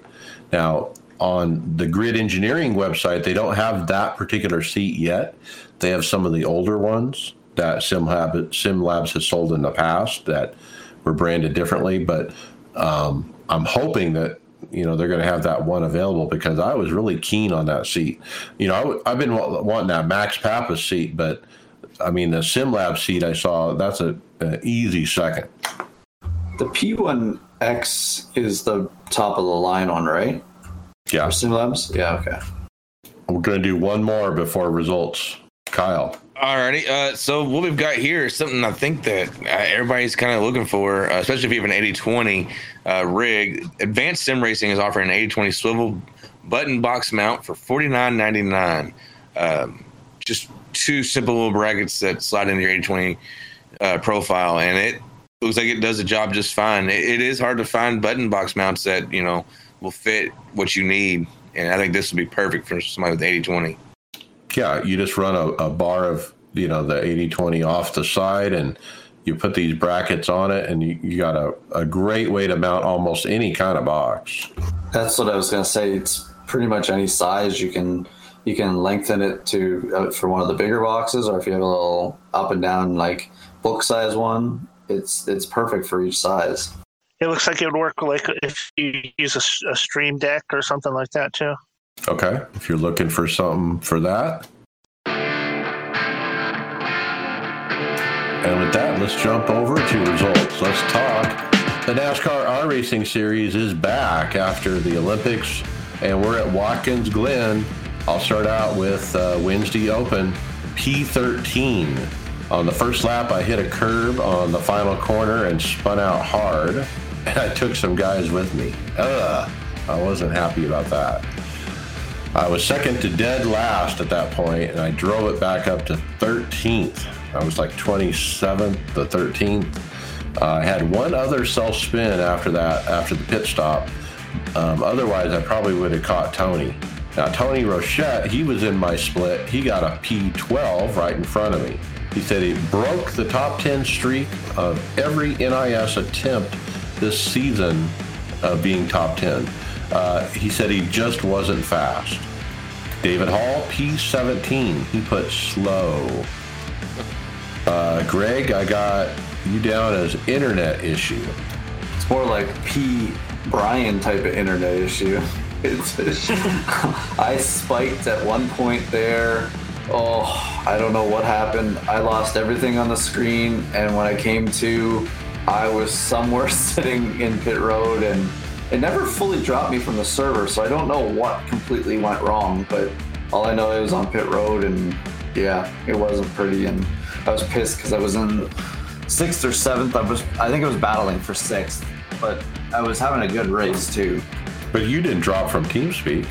Now, on the Grid Engineering website, they don't have that particular seat yet. They have some of the older ones that SimLab, SimLabs has sold in the past that were branded differently. But um, I'm hoping that you know they're going to have that one available because I was really keen on that seat. You know, I w- I've been wa- wanting that Max Pappas seat, but I mean the SimLab seat I saw that's a, an easy second. The P1X is the top of the line one, right? Yeah, For Simlabs? Yeah, okay. we're going to do one more before results. Kyle. Alrighty. Uh, so what we've got here is something I think that uh, everybody's kind of looking for, uh, especially if you have an 8020 uh, rig. Advanced Sim Racing is offering an 8020 swivel button box mount for $49.99. Um, just two simple little brackets that slide into your 8020 uh, profile, and it looks like it does the job just fine. It, it is hard to find button box mounts that you know will fit what you need, and I think this would be perfect for somebody with 8020. Yeah, you just run a, a bar of you know the 80-20 off the side and you put these brackets on it and you, you got a, a great way to mount almost any kind of box. That's what I was gonna say. It's pretty much any size you can you can lengthen it to uh, for one of the bigger boxes, or if you have a little up and down like book size one, it's it's perfect for each size. It looks like it would work like if you use a Stream Deck or something like that too. Okay, if you're looking for something for that. And with that, let's jump over to results. Let's talk. The NASCAR iRacing Series is back after the Olympics, and we're at Watkins Glen. I'll start out with uh, Wednesday Open P13. On the first lap, I hit a curb on the final corner and spun out hard, and I took some guys with me. Ugh, I wasn't happy about that. I was second to dead last at that point, and I drove it back up to 13th. I was like 27th to 13th. Uh, I had one other self spin after that, after the pit stop. Um, otherwise, I probably would have caught Tony. Now, Tony Rochette, he was in my split. He got a P12 right in front of me. He said he broke the top 10 streak of every NIS attempt this season of being top 10. Uh, he said he just wasn't fast. David Hall, P17. He put slow. Uh, Greg, I got you down as internet issue. It's more like P Brian type of internet issue. *laughs* It's, *laughs* I spiked at one point there. Oh, I don't know what happened. I lost everything on the screen, and when I came to, I was somewhere *laughs* sitting in pit road, and it never fully dropped me from the server. So I don't know what completely went wrong, but all I know it was on pit road, and yeah, it wasn't pretty, and I was pissed because I was in sixth or seventh. I was, I think I was battling for sixth, but I was having a good race too. But you didn't drop from TeamSpeak.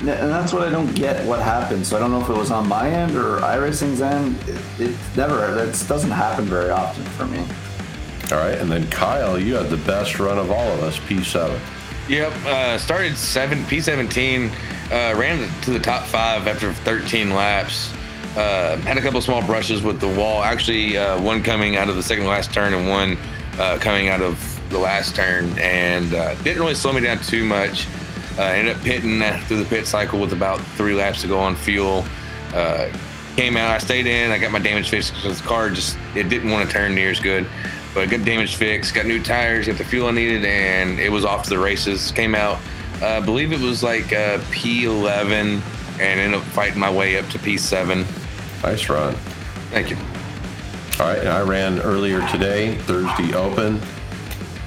And that's what I don't get. What happened? So I don't know if it was on my end or iRacing's end. It, it never. That doesn't happen very often for me. All right. And then Kyle, you had the best run of all of us, P7. Yep. Uh, started seven P17. Uh, ran to the top five after 13 laps. Uh, had a couple small brushes with the wall. Actually, uh, one coming out of the second last turn and one uh, coming out of the last turn, and uh, didn't really slow me down too much. Ended up pitting through the pit cycle with about three laps to go on fuel. Came out, I stayed in, I got my damage fixed because the car just it didn't want to turn near as good. But good damage fix, got new tires, got the fuel I needed, and it was off to the races. Came out, uh, I believe it was like uh, P11, and ended up fighting my way up to P7. Nice run. Thank you. All right, and I ran earlier today, Thursday Open.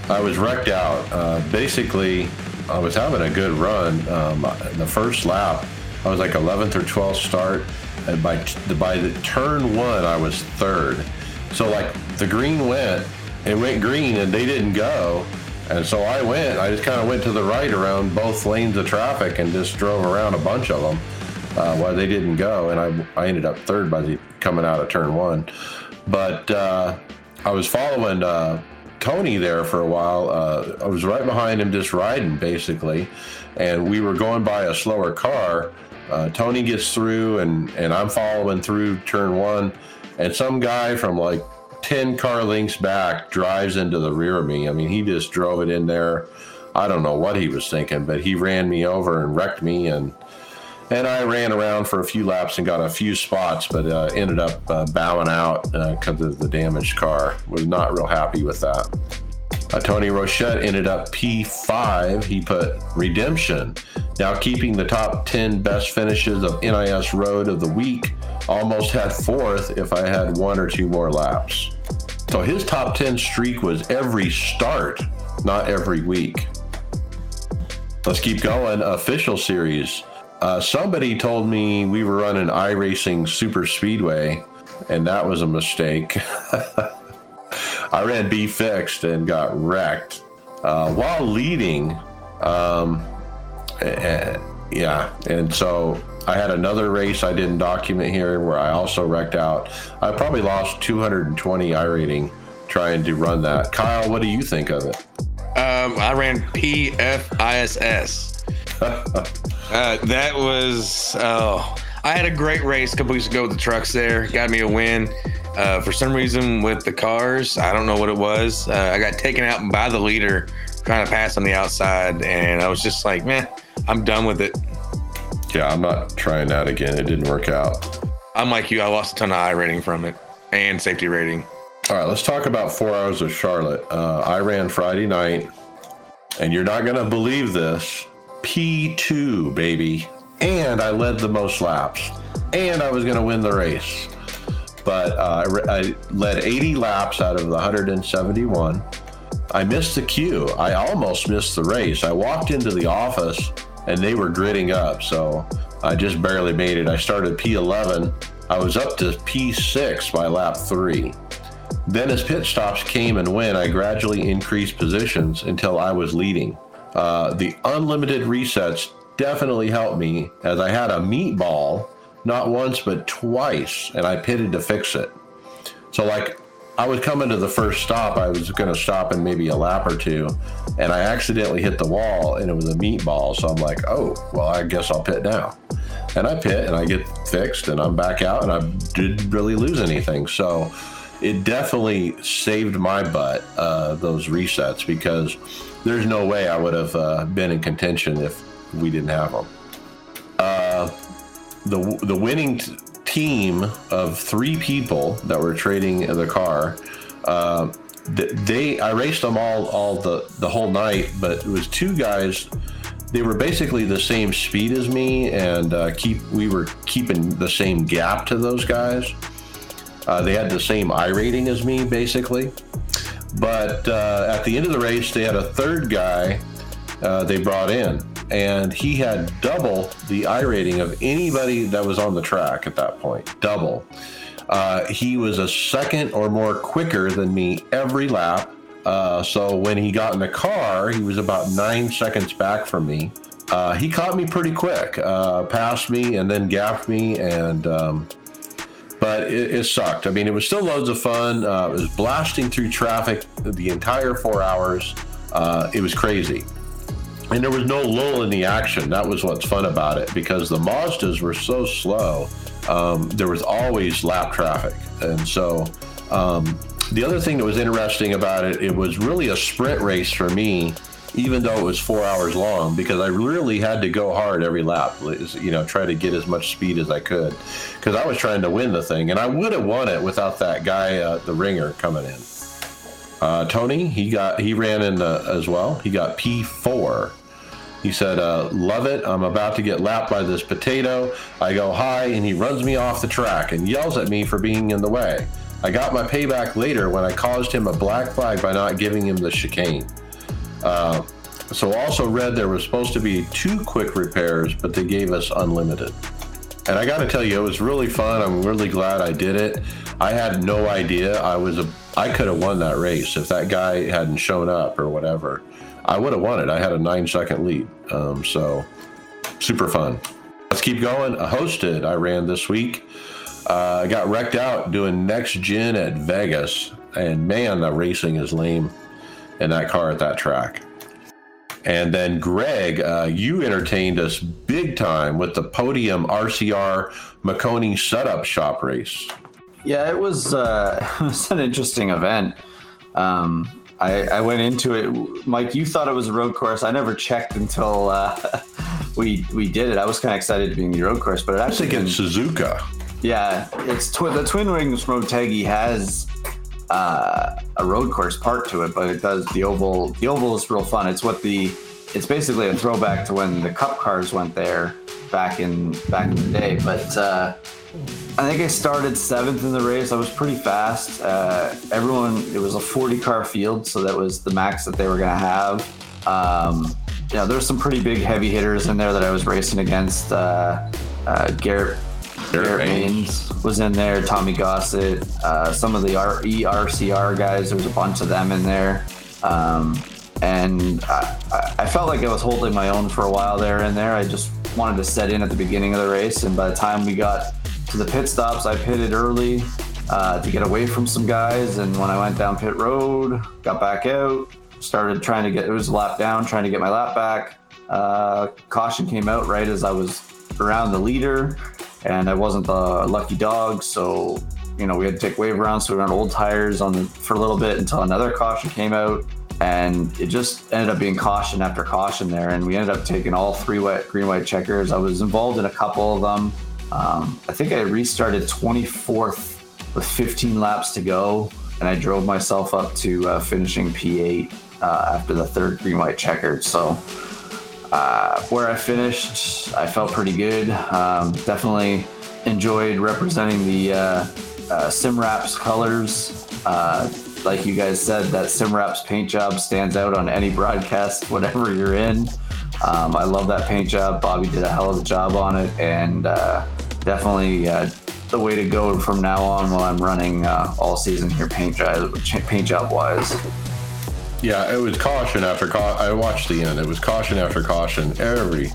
I was wrecked out. Uh, basically, I was having a good run. Um, the first lap, I was like 11th or 12th start, and by by the turn one, I was third. So like the green went, it went green, and they didn't go, and so I went. I just kind of went to the right around both lanes of traffic and just drove around a bunch of them uh, while they didn't go, and I I ended up third by the coming out of turn one. But uh, I was following uh, Tony there for a while. Uh, I was right behind him, just riding basically, and we were going by a slower car. Uh, Tony gets through, and and I'm following through turn one, and some guy from like 10 car links back drives into the rear of me. I mean, he just drove it in there. I don't know what he was thinking, but he ran me over and wrecked me. And and I ran around for a few laps and got a few spots, but uh, ended up uh, bowing out because of the damaged car. Was not real happy with that. Uh, Tony Rochette ended up P5. He put Redemption, now keeping the top 10 best finishes of NIS Road of the week. Almost had fourth if I had one or two more laps. So his top 10 streak was every start, not every week. Let's keep going. Official series. Uh, somebody told me we were running iRacing Super Speedway, and that was a mistake. *laughs* I ran B fixed and got wrecked uh, while leading. Um, and, yeah, and so I had another race I didn't document here where I also wrecked out. I probably lost 220 iRating trying to run that. Kyle, what do you think of it? Um, I ran PFISS. *laughs* uh, that was oh, I had a great race a couple weeks ago with the trucks. There got me a win. Uh, for some reason, with the cars, I don't know what it was. Uh, I got taken out by the leader, trying to pass on the outside, and I was just like, man, I'm done with it. Yeah, I'm not trying that again. It didn't work out. I'm like you. I lost a ton of I rating from it and safety rating. All right, let's talk about four hours of Charlotte. Uh, I ran Friday night, and you're not going to believe this. P2, baby. And I led the most laps. And I was going to win the race. But uh, I, I led 80 laps out of the 171. I missed the queue. I almost missed the race. I walked into the office and they were gritting up. So I just barely made it. I started P11. I was up to P6 by lap three. Then, as pit stops came and went, I gradually increased positions until I was leading. Uh, the unlimited resets definitely helped me as I had a meatball not once but twice, and I pitted to fix it. So, like, I was coming to the first stop. I was going to stop in maybe a lap or two, and I accidentally hit the wall, and it was a meatball. So I'm like, oh, well, I guess I'll pit now. And I pit, and I get fixed, and I'm back out, and I didn't really lose anything. So it definitely saved my butt uh, those resets because there's no way I would have uh, been in contention if we didn't have them. Uh, the the winning t- team of three people that were trading the car. Uh, they I raced them all all the the whole night, but it was two guys. They were basically the same speed as me, and uh, keep we were keeping the same gap to those guys. Uh, they had the same I rating as me, basically. But uh, at the end of the race, they had a third guy uh, they brought in, and he had double the I rating of anybody that was on the track at that point. Double. Uh, he was a second or more quicker than me every lap. Uh, so when he got in the car, he was about nine seconds back from me. Uh, he caught me pretty quick, uh, passed me, and then gapped me, and um, but it, it, sucked. I mean, it was still loads of fun. Uh, it was blasting through traffic the entire four hours. Uh, it was crazy. And there was no lull in the action. That was what's fun about it because the Mazdas were so slow. Um, there was always lap traffic. And so um, the other thing that was interesting about it, it was really a sprint race for me. even though it was four hours long, because I really had to go hard every lap. You know, try to get as much speed as I could, because I was trying to win the thing, and I would have won it without that guy, uh, the ringer, coming in. Uh, Tony, he got he ran in as well. He got P four. He said, uh, "Love it. I'm about to get lapped by this potato. I go high, and he runs me off the track and yells at me for being in the way. I got my payback later when I caused him a black flag by not giving him the chicane." Uh, so also read there was supposed to be two quick repairs, but they gave us unlimited. And I got to tell you, it was really fun. I'm really glad I did it. I had no idea I was a. I could have won that race if that guy hadn't shown up or whatever. I would have won it. I had a nine second lead. Um, so super fun. Let's keep going. I hosted. I ran this week. Uh, I got wrecked out doing next gen at Vegas, and man, the racing is lame in that car at that track. And then, Greg, uh, you entertained us big time with the podium RCR Makoni setup shop race. Yeah, it was, uh, *laughs* it was an interesting event. Um, I, I, went into it, Mike. You thought it was a road course. I never checked until uh, *laughs* we we did it. I was kind of excited to be in the road course, but it actually against Suzuka. Yeah, it's twi- the Twin Ring Motegi has uh, a road course part to it, but it does the oval. The oval is real fun. It's what the it's basically a throwback to when the Cup cars went there back in back in the day. But uh, I think I started seventh in the race. I was pretty fast. Uh, everyone, it was a 40 car field, so that was the max that they were going to have. Um, you know, there's some pretty big heavy hitters in there that I was racing against. Uh, uh Garrett Garrett Baines was in there, Tommy Gossett, uh, some of the R- ERCR guys. There was a bunch of them in there. Um, and I, I, felt like I was holding my own for a while there in there. I just wanted to set in at the beginning of the race. And by the time we got to the pit stops, I pitted early uh, to get away from some guys. And when I went down pit road, got back out, started trying to get, it was a lap down, trying to get my lap back. Uh, caution came out right as I was around the leader and I wasn't the lucky dog. So, you know, we had to take wave around. So we on old tires on the, for a little bit until another caution came out. And it just ended up being caution after caution there. And we ended up taking all three wet, green, white checkers. I was involved in a couple of them. Um, I think I restarted 24th with 15 laps to go. And I drove myself up to uh, finishing P8 uh, after the third green, white checkered. So, uh, where I finished, I felt pretty good. Um, definitely enjoyed representing the uh, uh, Simraps colors. Uh, like you guys said, that Simraps paint job stands out on any broadcast, whatever you're in. Um, I love that paint job. Bobby did a hell of a job on it, and uh, definitely uh, the way to go from now on while I'm running all season here, paint job, paint job wise. Yeah, it was caution after caution. I watched the end. It was caution after caution every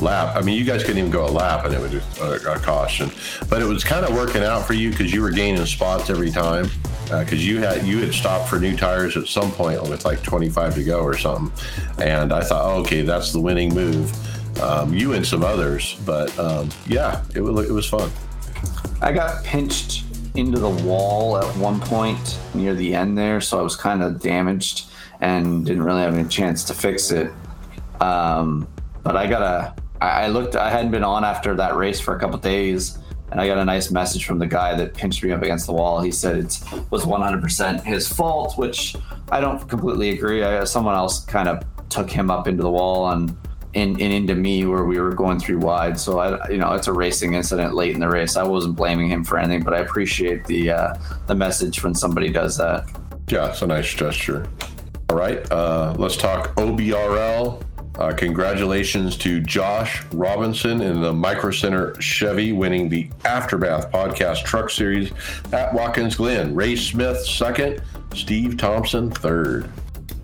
lap. I mean, you guys couldn't even go a lap, and it was a, a caution. But it was kind of working out for you because you were gaining spots every time. Because uh, you had you had stopped for new tires at some point with like 25 to go or something, and I thought, oh, okay, that's the winning move. Um, you and some others, but um, yeah, it, it was fun. I got pinched into the wall at one point near the end there, so I was kind of damaged and didn't really have any chance to fix it. Um, but I got a, I looked, I hadn't been on after that race for a couple days, and I got a nice message from the guy that pinched me up against the wall. He said it was 100% his fault, which I don't completely agree. I, someone else kind of took him up into the wall and in, in into me where we were going through wide. So I, you know, it's a racing incident late in the race. I wasn't blaming him for anything, but I appreciate the uh, the message when somebody does that. Yeah, it's a nice gesture. All right, uh, let's talk OBRL. Uh, congratulations to Josh Robinson in the Micro Center Chevy winning the Aftermath Podcast Truck Series at Watkins Glen. Ray Smith second, Steve Thompson third.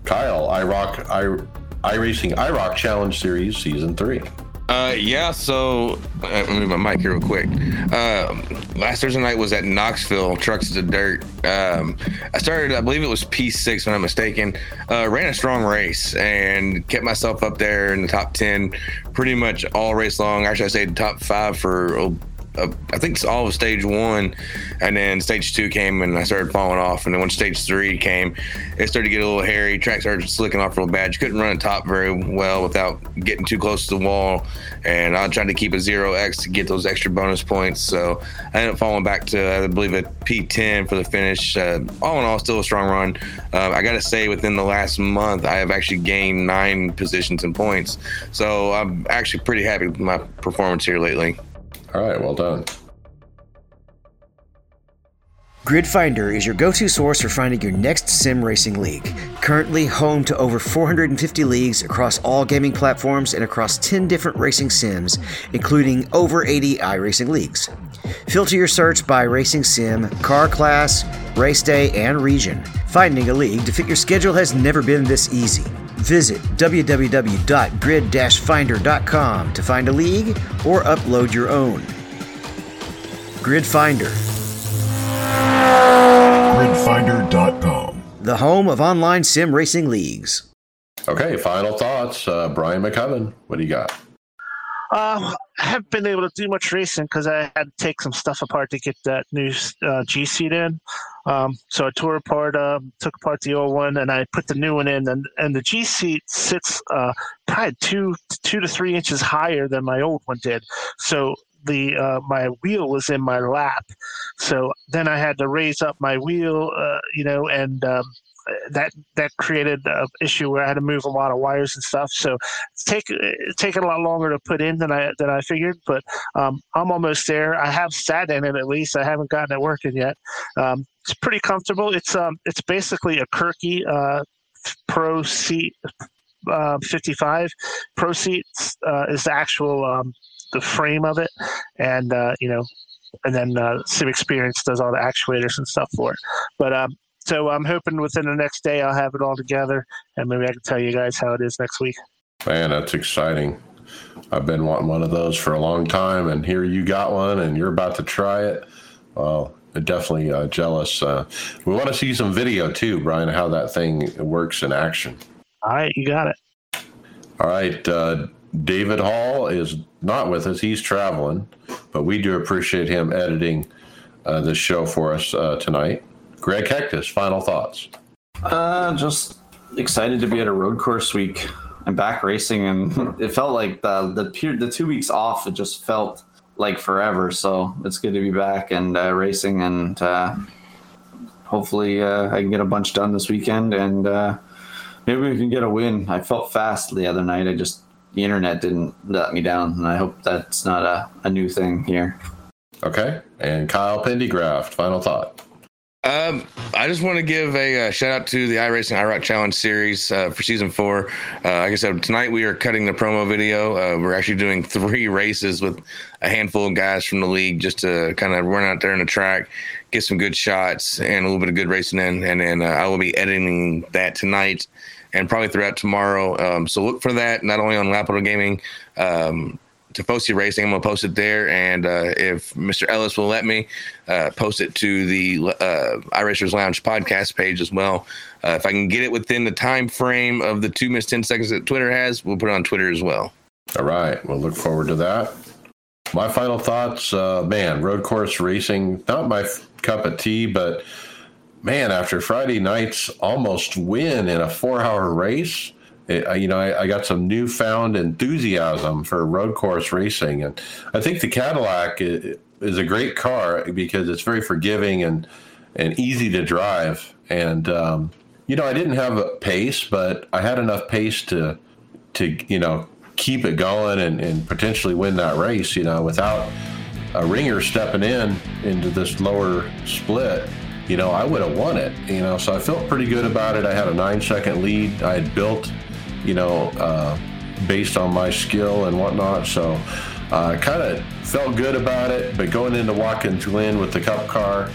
Kyle, iRock, I, iRacing iRock Challenge Series Season 3. Uh, yeah. So uh, let me move my mic here real quick. Um, last Thursday night was at Knoxville, Trucks to Dirt. Um, I started, I believe it was P6, when I'm mistaken. Uh, ran a strong race and kept myself up there in the top 10 pretty much all race long. Actually, I stayed top five for uh, I think it's all of stage one, and then stage two came, and I started falling off. And then when stage three came, it started to get a little hairy. Track started slicking off real bad. You couldn't run a top very well without getting too close to the wall. And I tried to keep a zero X to get those extra bonus points. So I ended up falling back to I believe a P10 for the finish. Uh, all in all, still a strong run. Uh, I got to say, within the last month, I have actually gained nine positions and points. So I'm actually pretty happy with my performance here lately. All right, well done. GridFinder is your go to source for finding your next sim racing league. Currently home to over 450 leagues across all gaming platforms and across 10 different racing sims, including over 80 iRacing leagues. Filter your search by racing sim, car class, race day, and region. Finding a league to fit your schedule has never been this easy. Visit www.grid-finder.com to find a league or upload your own. Grid Finder, Gridfinder.com. the home of online sim racing leagues. Okay, final thoughts. Uh, Brian Maccubbin, what do you got? Um, I haven't been able to do much racing because I had to take some stuff apart to get that new uh, G seat in. Um, so I tore apart, um, took apart the old one, and I put the new one in. And, and the G seat sits uh, probably two two to three inches higher than my old one did. So the uh, my wheel was in my lap. So then I had to raise up my wheel, uh, you know, and um, that that created an issue where I had to move a lot of wires and stuff. So it's take taken a lot longer to put in than I than I figured, but um, I'm almost there. I have sat in it at least. I haven't gotten it working yet. Um, it's pretty comfortable. It's um it's basically a Kirkey uh, Pro seat. Uh, 55 Pro seats uh, is the actual um, the frame of it, and uh, you know, and then uh, SimXperience does all the actuators and stuff for it. But um, so I'm hoping within the next day I'll have it all together, and maybe I can tell you guys how it is next week. Man, that's exciting. I've been wanting one of those for a long time, and here you got one, and you're about to try it. Well, I'm definitely uh, jealous. Uh, we want to see some video too, Brian, how that thing works in action. All right, you got it. All right, uh, David Hall is not with us; he's traveling, but we do appreciate him editing uh, this show for us uh, tonight. Greg Hecktus, final thoughts. Uh, just excited to be at a road course week. I'm back racing, and *laughs* it felt like the the the two weeks off. It just felt like forever. So it's good to be back and uh, racing, and uh, hopefully uh, I can get a bunch done this weekend, and uh, maybe we can get a win. I felt fast the other night. I just the internet didn't let me down, and I hope that's not a, a new thing here. Okay, and Kyle Pendygraft, final thought. Um, I just want to give a uh, shout out to the iRacing iRock Challenge series uh, for season four. Uh, like I said, tonight we are cutting the promo video. Uh, we're actually doing *laughs* three races with a handful of guys from the league just to kind of run out there in the track, get some good shots and a little bit of good racing in. And then uh, I will be editing that tonight and probably throughout tomorrow. Um, so look for that not only on Loud Pedal Gaming. Um, Tifosi Racing. I'm gonna post it there, and uh, if Mr. Ellis will let me, uh, post it to the uh, iRacers Lounge podcast page as well. Uh, if I can get it within the time frame of the two minutes ten seconds that Twitter has, we'll put it on Twitter as well. All right, we'll look forward to that. My final thoughts, uh, man, road course racing, not my f- cup of tea, but man, after Friday night's almost win in a four-hour race it, you know, I, I, got some newfound enthusiasm for road course racing, and I think the Cadillac is, is a great car because it's very forgiving and and easy to drive. And um, you know, I didn't have a pace, but I had enough pace to to you know keep it going and, and potentially win that race. You know, without a ringer stepping in into this lower split you know, I would have won it, you know, so I felt pretty good about it. I had a nine second lead. I had built you know, uh, based on my skill and whatnot. So I uh, kind of felt good about it. But going into Watkins Glen with the Cup car,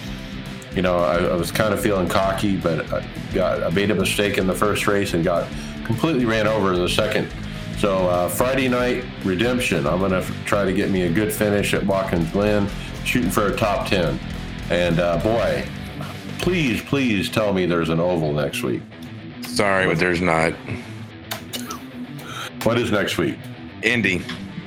you know, I, I, was kind of feeling cocky, but I got I made a mistake in the first race and got completely ran over in the second. So uh, Friday night redemption. I'm gonna f- try to get me a good finish at Watkins Glen, shooting for a top ten. And uh, boy, please, please tell me there's an oval next week. Sorry, but there's not. What is next week? Indy.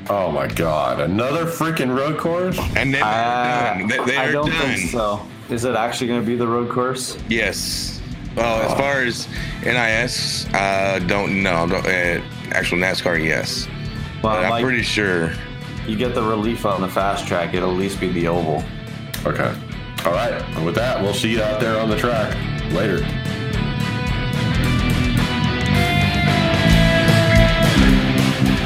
Oh my God! Another freaking road course? And then Uh, done. They, they I don't done. think so. Is it actually going to be the road course? Yes. Well, as far as NIS, uh, don't know. Don't, uh, actual NASCAR, yes. Well, But I'm Mike, pretty sure. you get the relief on the fast track. It'll at least be the oval. Okay. All right. And with that, we'll see you out there on the track later.